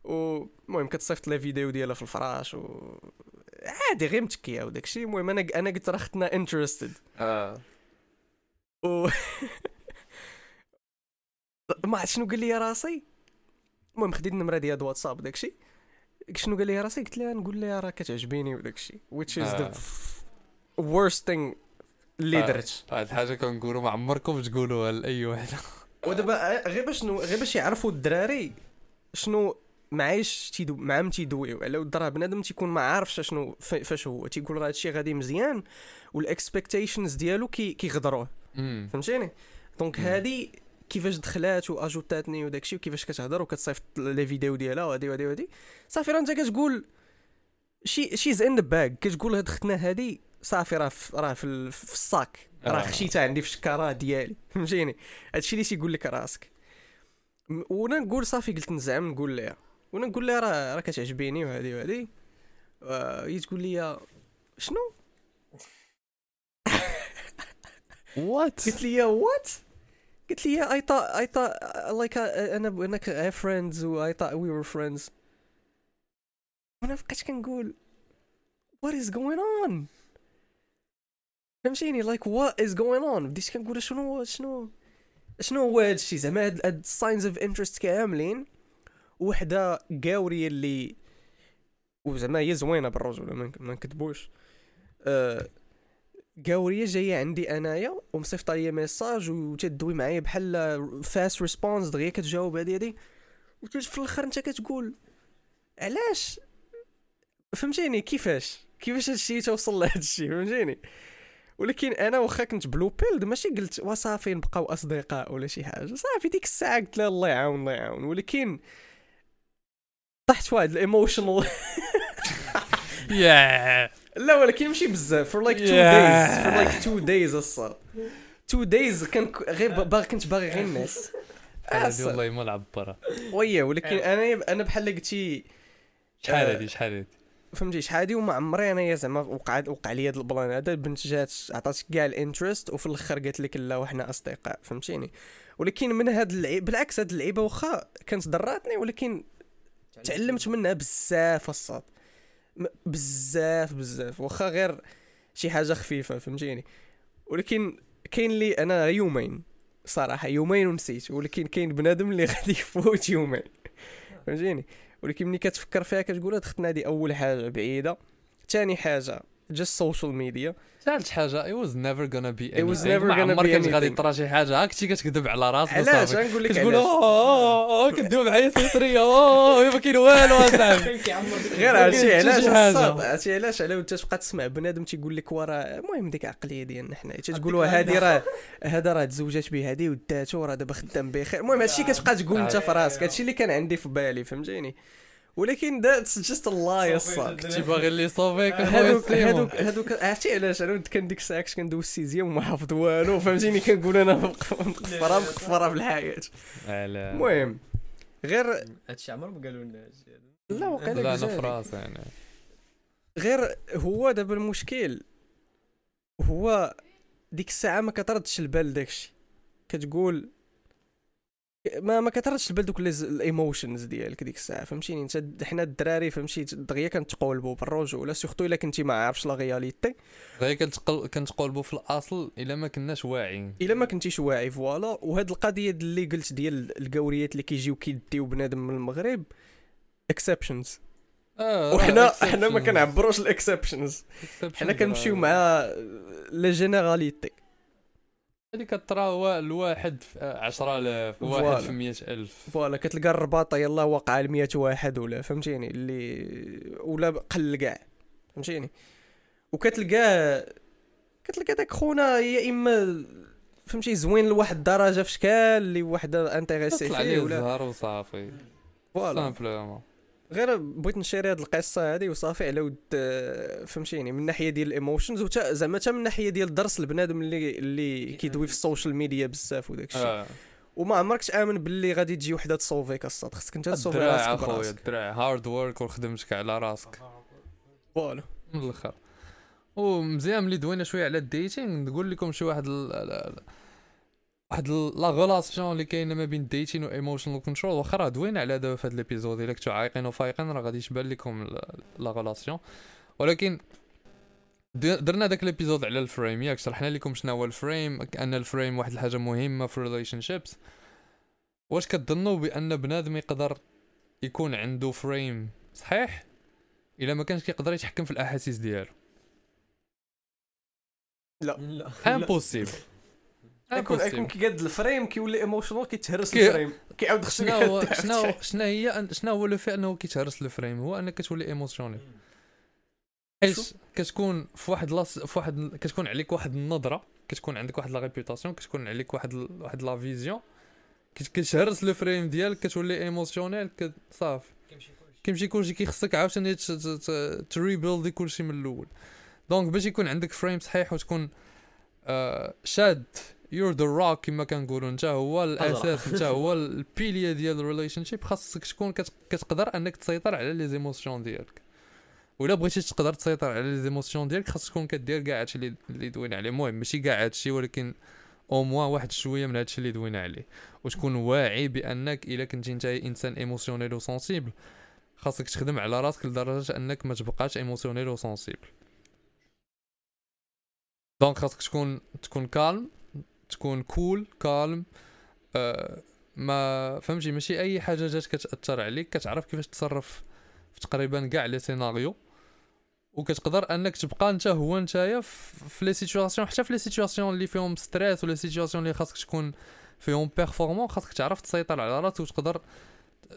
Speaker 2: ومهم كتصيفط لي فيديو ديالها في الفراش و عادي غير متكية وداك الشيء المهم أنا أنا قلت راه ختنا interested
Speaker 1: آه.
Speaker 2: و ما عرفت شنو قال لي راسي. المهم خديت النمرة ديال هاد واتساب داكشي. شنو قال لي راسي قلت لها نقول لها راه كتعجبيني وداكشي which is the
Speaker 1: آه.
Speaker 2: f- worst thing اللي
Speaker 1: آه.
Speaker 2: درت
Speaker 1: هاد الحاجة كنقولوا ما عمركم تقولوها لأي وحده
Speaker 2: ودابا غير باش. غير باش يعرفوا الدراري شنو معايش تيدو معاهم تيدويو على ود راه بنادم تيكون ما عارفش شنو فاش هو تيقول راه هادشي غادي مزيان وال expectations ديالو كي كيغدروه فهمتيني
Speaker 1: donc.
Speaker 2: هادي كيفاش دخلات واجوتاتني وداكشي وكيفاش كتهضر وكتصيفط لي فيديو ديالها وهادي وهادي وهادي صافي راه أنت كتقول she she's in bag كتقول هاد ختنا هادي صافي راه راه في, في الصاك. راه
Speaker 1: آه.
Speaker 2: خشيتها عندي في الشكارة ديالي. فهمتيني؟ هادشي اللي تيقول لك راسك. وأنا نقول صافي قلت نزعم نقول لها وأنا نقول لها راه راه كتعجبيني وهادي وهادي آه، هي تقول لي شنو؟
Speaker 1: وات
Speaker 2: قلت لي وات قلت لي I thought uh, like uh, أنا أنا friends و I thought we were friends. وأنا بقيت كنقول؟ What is going on? فهمتيني؟ Like what is going on بديت كنقول شنو شنو شنو هو هادشي زعما هاد signs of interest كاملين. وحدة قاوريه اللي وزعما هي زوينة نك- ما نكذبوش. أه قاوريه جاية عندي أنايا ومصيفطة لي message وتدوي معايا بحال fast response دغيا كتجاوب هادي هادي. وفي الأخر أنت كتقول علاش؟ فهمتيني؟ كيفاش؟ كيفاش هادشي توصل لهادشي فهمتيني؟ ولكن أنا واخا كنت blue pilled ماشي قلت وصافي نبقاو أصدقاء ولا شي حاجة. صافي ديك الساعة قلت لها الله يعاون الله يعاون. ولكن طحت في واحد ال emotional
Speaker 1: يا
Speaker 2: لا ولكن ماشي بزاف. For like two
Speaker 1: Yeah.
Speaker 2: days. For like two days الساط two days كان غير باغي كنت باغي غير الناس.
Speaker 1: هادي والله ما لعب برا.
Speaker 2: yeah ولكن أنا أنا بحال قلتي
Speaker 1: شحال
Speaker 2: آه.
Speaker 1: هادي شحال هادي؟
Speaker 2: فهمتي شحال هادي؟ وما عمري انايا زعما وقع وقع لي هاد ال plan هذا. البنت جات عطاتك كاع ال interest وفي الأخر قالت لك لا وحنا أصدقاء. فهمتيني؟ ولكن من هاد اللعيب بالعكس هاد اللعيبة واخا كانت ضراتني ولكن تعلمت منها بزاف الساط بزاف بزاف. واخا غير شي حاجة خفيفة فهمتيني؟ ولكن كاين لي أنا يومين صراحة يومين ونسيت. ولكن كاين بنادم اللي غادي يفوت يومين. فهمتيني؟ ولكن ملي كتفكر فيها كتقول هاد ختنا هادي أول حاجة بعيدة. ثاني حاجة just social media
Speaker 1: ثالث حاجة it was never gonna be
Speaker 2: It was
Speaker 1: anything.
Speaker 2: never gonna be
Speaker 1: كانت غادي
Speaker 2: anything.
Speaker 1: طرا شي حاجة. هاك كنتي كتكذب على راسك
Speaker 2: علاش. غنقول لك
Speaker 1: كتقول آه آه كدوي معايا c'est sérieux آه ما كاين والو اصاحبي
Speaker 2: غير
Speaker 1: كاين
Speaker 2: علاش؟
Speaker 1: شي
Speaker 2: عرفتي علاش؟ على ود تبقى تسمع. بنادم تيقول لك ورا المهم ديك العقليه ديالنا حنا. تقولوا هادي راه هذا راه تزوجات به هادي وداتو راه دابا خدام بخير المهم هادشي كتبقى تقول انت في راسك. هادشي اللي كان عندي في بالي فهمتيني؟ ولكن that's just lie الساط
Speaker 1: كنتي باغي اللي يصوفيك
Speaker 2: هادوك هادوك هادوك عرفتي علاش؟ أنا كان ديك الساعة كنت كندوز ال sixième وما حافظ والو فهمتيني؟ كنقول أنا مقفره مقفرة بالحياة المهم غير
Speaker 3: هادشي عمر ما قالوا لناش
Speaker 2: لا وقيلا
Speaker 1: لا
Speaker 2: أنا.
Speaker 1: في راسي يعني.
Speaker 2: غير هو دابا المشكل هو ديك الساعة ما كتردش البال داكشي. كتقول ما ما كتردش البال دوك ال emotions ديالك ديك الساعة فهمتيني؟ انت حنا الدراري فهمتي دغيا كنتقولبوا بالرجوله surtout إلا كنتي ما عارفش la
Speaker 1: réalité كنتقل كنتقولبوا في الأصل إلا ما كناش واعيين.
Speaker 2: إلا ما كنتيش واعي voilà. وهاد القضية اللي قلت ديال القوريات اللي كيجيو كيديو بنادم من المغرب exceptions
Speaker 1: آه
Speaker 2: وحنا
Speaker 1: راه
Speaker 2: حنا ما. كنعبروش ال
Speaker 1: exceptions
Speaker 2: حنا كنمشيو مع la généralité
Speaker 1: اللي كترى هو الواحد في 10000 واحد. في 100000
Speaker 2: voilà كتلقى الرباطه يلا واقعه ل 100 واحد ولا فهمتيني؟ اللي ولا قل كاع فهمتيني؟ وكتلقاه كتلقى داك خونا يا إما فهمتي زوين لواحد الدرجة في شكال اللي وحده intéressée
Speaker 1: طلع
Speaker 2: فيه
Speaker 1: عليه
Speaker 2: ولا.
Speaker 1: الزهر وصافي.
Speaker 2: voilà.
Speaker 1: simplement
Speaker 2: غير بغيت نشير هاد القصة هادي وصافي على ود آه، فهمتيني من ناحية ديال ال emotions وتا زعما حتى من ناحية ديال درس البنادم اللي اللي كيدوي في ال social media بزاف وداك الشيء
Speaker 1: آه.
Speaker 2: وما عمرك تامن باللي غادي تجي وحدة تصوفيك الساط خصك انت تصوفي راسك أخويا
Speaker 1: الدراع. hard work وخدمتك على راسك.
Speaker 2: Voilà.
Speaker 1: من الأخر. ومزيان ملي دوينا شوية على ال dating نقول لكم شي واحد ال... واحد la relation اللي كاينة ما بين ال dating و emotional control واخا راه دوينا على دابا في هذا ال épisode إلا كنتو عايقين وفايقين راه غادي يبان لكم la relation ولكن درنا داك الابيزود على ال frame ياك شرحنا لكم شنو هو ال frame أن ال frame واحد الحاجة مهمة في ال relationships واش كتظنوا بأن بنادم يقدر يكون عنده frame صحيح؟ إلا ما كانش كيقدر يتحكم في الأحاسيس ديالو.
Speaker 3: لا.
Speaker 1: Impossible
Speaker 2: يكون يكون كيقاد ال frame كيولي emotional كيتهرس
Speaker 1: كي-
Speaker 2: ال frame كيعاود خصو
Speaker 1: شنو شنو؟ شنو هي شنو هو le fait أنه كيتهرس ال frame هو أنك كتولي émotionnel حيت كتكون في واحد لاس في واحد كتكون عليك واحد النظرة كتكون عندك واحد la réputation كتكون عليك واحد ال- واحد la vision كت- كتهرس le frame ديالك كتولي émotionnel كت- صافي. كيمشي كلشي. كيخصك عاوتاني ت rebuilder كلشي من الأول. donc باش يكون عندك frame صحيح وتكون آه، شاد you're the rock كما كنقولوا انت هو الاساس انت هو ال pilier ديال ال relationship خاصك تكون كت- كتقدر انك تسيطر على les émotions ديالك ولا بغيتي تقدر تسيطر على les émotions ديالك خاصك تكون كدير كاع هادشي اللي اللي دوينا عليه المهم ماشي كاع هادشي ولكن أو موا واحد شوية من هادشي اللي دوينا عليه وتكون واعي بانك الا كنتي انت انسان émotionnel و sensible خاصك تخدم على راسك لدرجه انك ما تبقاش émotionnel و sensible donc خاصك تكون تكون calme تكون cool calme آه ما فهمتي؟ ماشي أي حاجة جات كتأثر عليك كتعرف كيفاش تصرف في تقريبا كاع les scénarios وكتقدر أنك تبقى أنت هو نتايا في les situations حتى في les situations اللي فيهم stress ولا situations اللي خاصك تكون فيهم performant خاصك تعرف تسيطر على راسك وتقدر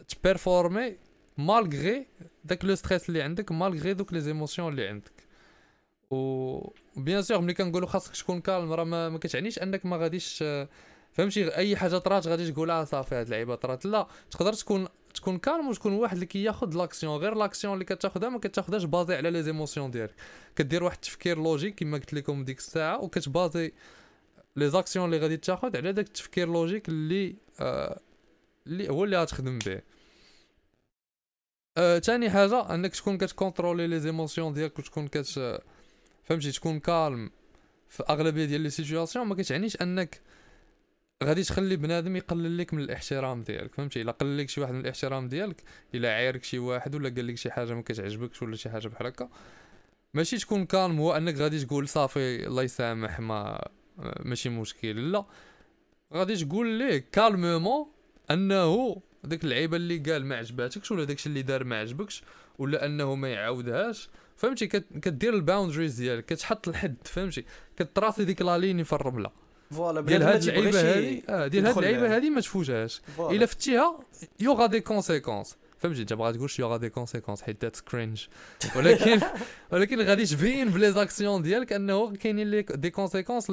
Speaker 1: ت performer malgré داك le stress اللي عندك malgré دوك les émotions اللي عندك. و bien sûr ملي كنقولوا خاصك تكون calme راه ما, ما كتعنيش أنك ما غاديش آه، فهمتي؟ أي حاجة طرات غادي تقول آه صافي هاد اللعيبة طرات. لا تقدر تكون تكون calme وتكون واحد اللي كياخذ l'action غير l'action اللي كتاخذها ما كتاخذهاش basé على les émotions ديالك. كدير واحد التفكير logique كما قلت لكم ديك الساعة وكت baser les actions اللي غادي تاخذ على داك التفكير logique اللي آه اللي هو اللي غتخدم به. آه، تاني حاجة أنك تكون كت contrôler les émotions ديالك وتكون كت فهمتي؟ تكون calme في أغلبية ديال les situations ما كتعنيش أنك غادي تخلي بنادم يقلل لك من الاحترام ديالك فهمتي؟ إلا قلل لك شي واحد من الاحترام ديالك إلا عايرك شي واحد ولا قال لك شي حاجة ما كتعجبكش ولا شي حاجة بحال هكا. ماشي تكون calme هو أنك غادي تقول صافي الله يسامح ما ماشي مشكل. لا. غادي تقول ليه calmement أنه ديك اللعيبة اللي قال ما عجباتكش ولا داكشي اللي دار ما عجبكش ولا أنه ما يعاودهاش. فهمتي؟ كدير ال boundaries ديالك كتحط الحد فهمتي؟ كت tracer ديك la ligne في الرملة.
Speaker 2: voilà
Speaker 1: ديال
Speaker 2: ما
Speaker 1: هاد
Speaker 2: اللعيبة
Speaker 1: هادي؟ آه ديال هاد اللعيبة
Speaker 2: لها.
Speaker 1: هادي ما تفوتهاش. إلا فتيها il y aura des conséquences. فهمتي؟ انت بغا تقول il y aura des conséquences حيت that's cringe ولكن ولكن غادي تبين ب les actions ديالك أنه كاينين des conséquences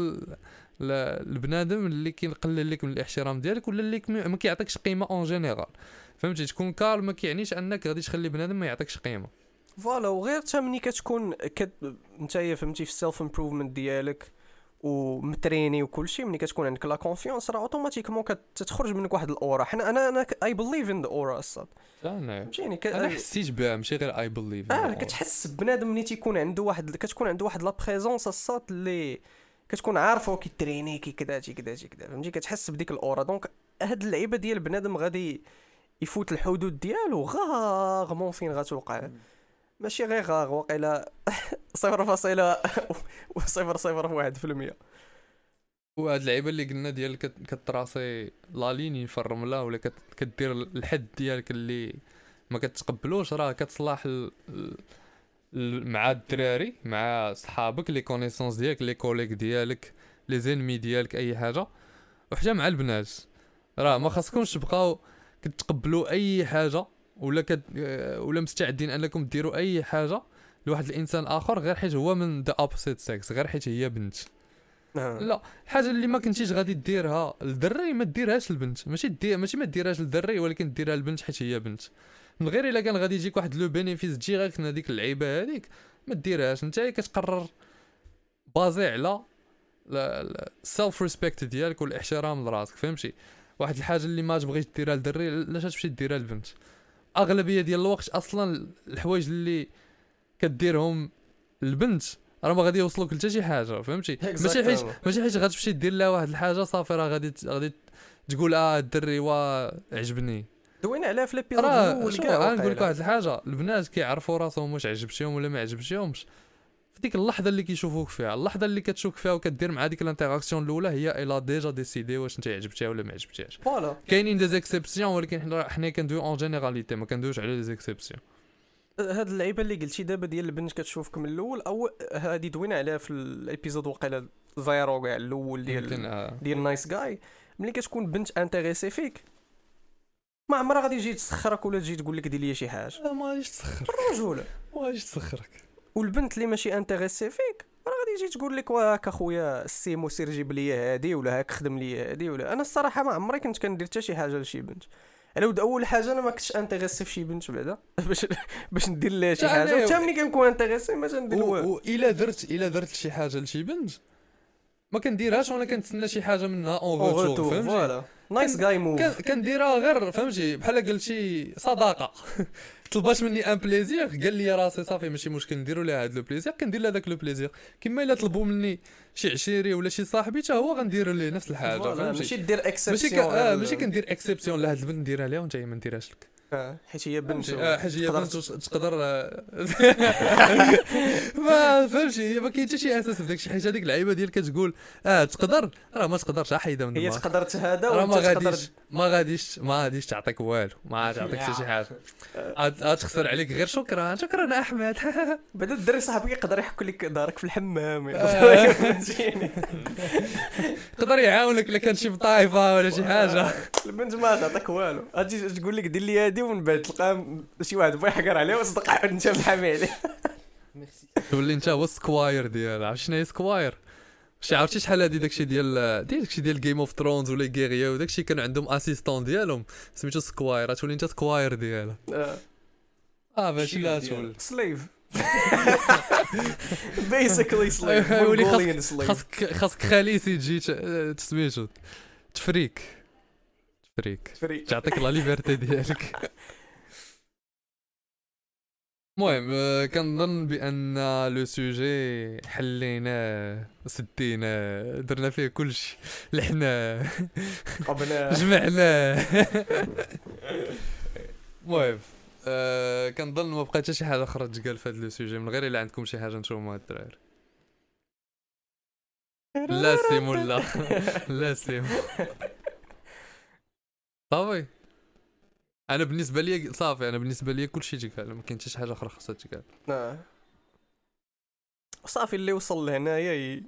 Speaker 1: البنادم اللي كيقلل لك من الاحترام ديالك ولا اللي ما كيعطيكش قيمة en général فهمتي؟ تكون calme ما كيعنيش أنك غادي تخلي بنادم ما يعطيكش قيمة.
Speaker 2: Voilà وغير حتى ملي كتكون كت... نتايا فهمتي في ال self-improvement ديالك ومتريني وكل شيء ملي كتكون عندك la confiance راه automatiquement كتخرج منك واحد الاورا حنا أنا أنا اي بليف ان ذا aura الصاد
Speaker 1: أنا
Speaker 2: فهمتيني ك...
Speaker 1: أنا حسيت بها ماشي غير I believe
Speaker 2: آه كتحس بنادم ملي تيكون عنده واحد كتكون عنده واحد la présence الصاد اللي كتكون عارفه كي trainer كي كذا كي كذا كي كذا فهمتي كتحس بديك ال aura donc هاد اللعيبه ديال بنادم غادي يفوت الحدود ديالو rarement فين غتوقع ماشي غير غاغ واقيلا صفر فاصلة صفر صفر واحد في المية.
Speaker 1: وهاد اللعيبة اللي قلنا ديال كت- كت tracer la ligne في الرمله ولا كدير الحد ديالك اللي ما كتقبلوش راه كتصلح ال- مع الدراري مع صحابك les connaissances ديالك les collègues ديالك les ennemis ديالك أي حاجة. وحتى مع البنات. راه ما خاصكمش تبقاو كتقبلوا أي حاجة ولا كت... ولا مستعدين انكم ديروا اي حاجة لواحد الانسان آخر غير حيت هو من the opposite sex غير حيت هي بنت.
Speaker 2: آه.
Speaker 1: لا الحاجة اللي ما كنتيش غادي ديرها للدري ما ديرهاش للبنت. ماشي دير ماشي ما ديرهاش للدري ولكن ديرها للبنت حيت هي بنت. من غير إلا كان غادي يجيك واحد le bénéfice direct من هذيك اللعيبة هذيك ما ديرهاش. أنت كتقرر basé على ال self-respect ديالك والإحترام لراسك فهمتي؟ واحد الحاجة اللي ما تبغيش ديرها للدري علاش تمشي ديرها للبنت. أغلبية ديال الوقت أصلا الحوايج اللي كديرهم البنت راه ما غادي يوصلوك لتا شي حاجة فهمتي ماشي حيت. ماشي حيت غتمشي دير لها واحد الحاجة صافي راه غادي غادي تقول آه الدري وا عجبني
Speaker 2: دوينا عليها في l'épisode
Speaker 1: الأول
Speaker 2: كاع
Speaker 1: غنقول لك. واحد الحاجة البنات كيعرفوا راسهم واش عجبتيهم ولا ما عجبتيهمش في ديك اللحظة اللي كيشوفوك فيها اللحظة اللي كتشوف فيها وكدير مع ديك ال interaction الأولى هي إلا déjà décidé واش أنت عجبتيها ولا ما عجبتيهاش.
Speaker 2: Voilà.
Speaker 1: كاينين des exceptions ولكن حنا حنا كندويو en généralité ما كندويوش على les exceptions
Speaker 2: هاد اللعيبة اللي قلتي دابا ديال البنت كتشوفك من الأول أو هادي دوينا عليها في ال épisode وقيلا زيرو كاع
Speaker 1: الأول
Speaker 2: ديال
Speaker 1: آه.
Speaker 2: ديال nice guy ملي كتكون بنت intéressée فيك ما عمرها غادي تجي تسخرك ولا تجي تقول لك دير لي شي حاجة.
Speaker 1: لا ما غاديش تسخر
Speaker 2: رجوله
Speaker 1: ما غاديش تسخرك.
Speaker 2: والبنت اللي ماشي intéressée فيك. راه غادي تجي تقول لك واك اخويا السيمو سير جيب لي هادي ولا هاك خدم لي هادي ولا. أنا الصراحة ما عمري كنت كندير حتى شي حاجة لشي بنت. أنا ود أول حاجة أنا ما كنتش intéressé في شي بنت بعدا. باش باش ندير لها شي
Speaker 1: حاجة.
Speaker 2: وحتى ملي كنكون intéressé ما تندير والو.
Speaker 1: والا درت إلا درت شي حاجة لشي بنت ما كنديرهاش وأنا كنتسنى شي حاجة منها en
Speaker 2: retour
Speaker 1: فهمتي؟
Speaker 2: nice guy
Speaker 1: move كنديرها غير فهمتي؟ بحال قلتي صداقة. طلبات مني un plaisir. قال لي راسي صافي ماشي مشكل نديرو لها هاد le plaisir؟ كندير لها داك le plaisir. كما إلا طلبوا مني شي عشيري ولا شي صاحبي حتى هو غندير ليه نفس الحاجة
Speaker 2: ماشي دير
Speaker 1: ماشي
Speaker 2: exception
Speaker 1: ك... آه ماشي كندير exception لهاد البنت نديرها ليها وانت ما نديرهاش لك.
Speaker 2: حيت هي بنت؟
Speaker 1: آه حاجة هي
Speaker 2: تقدر
Speaker 1: بنت تقدر آه، ما فهمتي. ما كاين حتى شي أساس في داك الشيء حيت هذيك اللعيبة ديال كتقول آه تقدر. راه ما تقدرش حيدها من
Speaker 2: هي تقدر تهدى
Speaker 1: راه
Speaker 2: وأنت
Speaker 1: ما غاديش ما غاديش ما غاديش تعطيك والو ما غاتعطيك حتى شي حاجة. غتخسر عليك غير شكرا. شكرا أحمد.
Speaker 2: بعدا الدري صاحبك يقدر يحك لك دارك في الحمام.
Speaker 1: آه.
Speaker 2: يقدر فهمتيني
Speaker 1: يقدر يعاونك إلا كان شي بطايفة ولا شي حاجة.
Speaker 2: البنت ما تعطيك والو. غادي تقول لك دير لي هادي ومن بعد تلقى شي واحد بغى يحقر عليه وصدق عاود انت محامي عليه
Speaker 1: تولي انت هو السكواير ديال عرفت شنو هي سكواير؟ شي عرفتي شحال هادي داكشي ديال ديال داكشي ديال جيم اوف ثرونز ولا غيريا وداكشي كان عندهم اسيستون ديالهم سميتو سكواير تولي انت سكواير ديالها. آه. ماشي لا تولي
Speaker 2: سليف بيسكلي سليف
Speaker 1: يولي
Speaker 2: مونغوليان سليف
Speaker 1: خاصك خاصك خاليسي تجي ت- تسميتو ت free
Speaker 2: ك.
Speaker 1: ت free ك free تعطيك la liberté ديالك المهم كنظن بان le sujet حليناه سديناه درنا فيه كلشي لحنا
Speaker 2: قبنا
Speaker 1: جمعناه المهم آه كنظن ما بقى حتى شي حاجة أخرى تقال في هذا le sujet من غير الا عندكم شي حاجة نتوما الدراري لا سيمو لا لا سيمو صافي أنا بالنسبة لي صافي أنا بالنسبة لي كلشي تقال ما كاين حتى شي حاجة أخرى خاصها تقال.
Speaker 2: آه. صافي اللي وصل لهنايا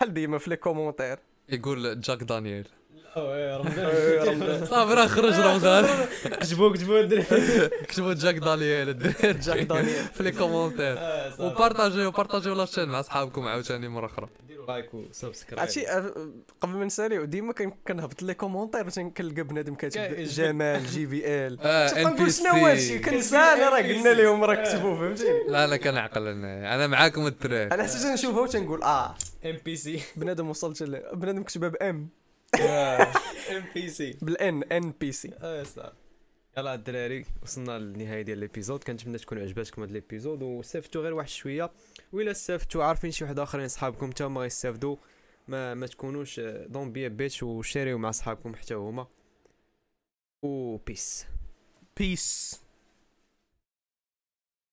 Speaker 2: بحال ديما في les commentaires؟
Speaker 1: يقول Jack Daniel. صافي راه خرج رمضان.
Speaker 3: كتبوا كتبوا الدراري
Speaker 1: كتبوا Jack Daniel الدراري
Speaker 2: Jack Daniel.
Speaker 1: في les commentaires وبارطاجيو بارطاجيو la chaîne مع صحابكم عاوتاني مرة أخرى.
Speaker 3: ديروا like و subscribe
Speaker 2: عرفتي أه، قبل ما نساليو ديما كن- كنهبط les commentaires كنلقى بنادم كاتب جمال
Speaker 1: JB L.
Speaker 2: كنقول
Speaker 1: بي
Speaker 2: شنو هادشي أنا راه قلنا لهم راه كتبوا فهمتيني؟
Speaker 1: لا لا كنعقل أنا أنا معاكم الدراري
Speaker 2: أنا حتى تنشوفها وتنقول
Speaker 3: آه. MBC
Speaker 2: بنادم وصلت. بنادم كتبها بام
Speaker 3: MBC
Speaker 2: بالان NBC
Speaker 3: يلا الدراري وصلنا للنهايه ديال l'épisode كنتمنى تكون عجباتكم هاد l'épisode واستفدتوا غير واحد شوية. وإلا استفدتوا عارفين شي واحد آخرين صحابكم حتى هما غيستافدوا ما ما تكونوش don't be bitch وشاريو مع صحابكم حتى هما. و peace
Speaker 2: peace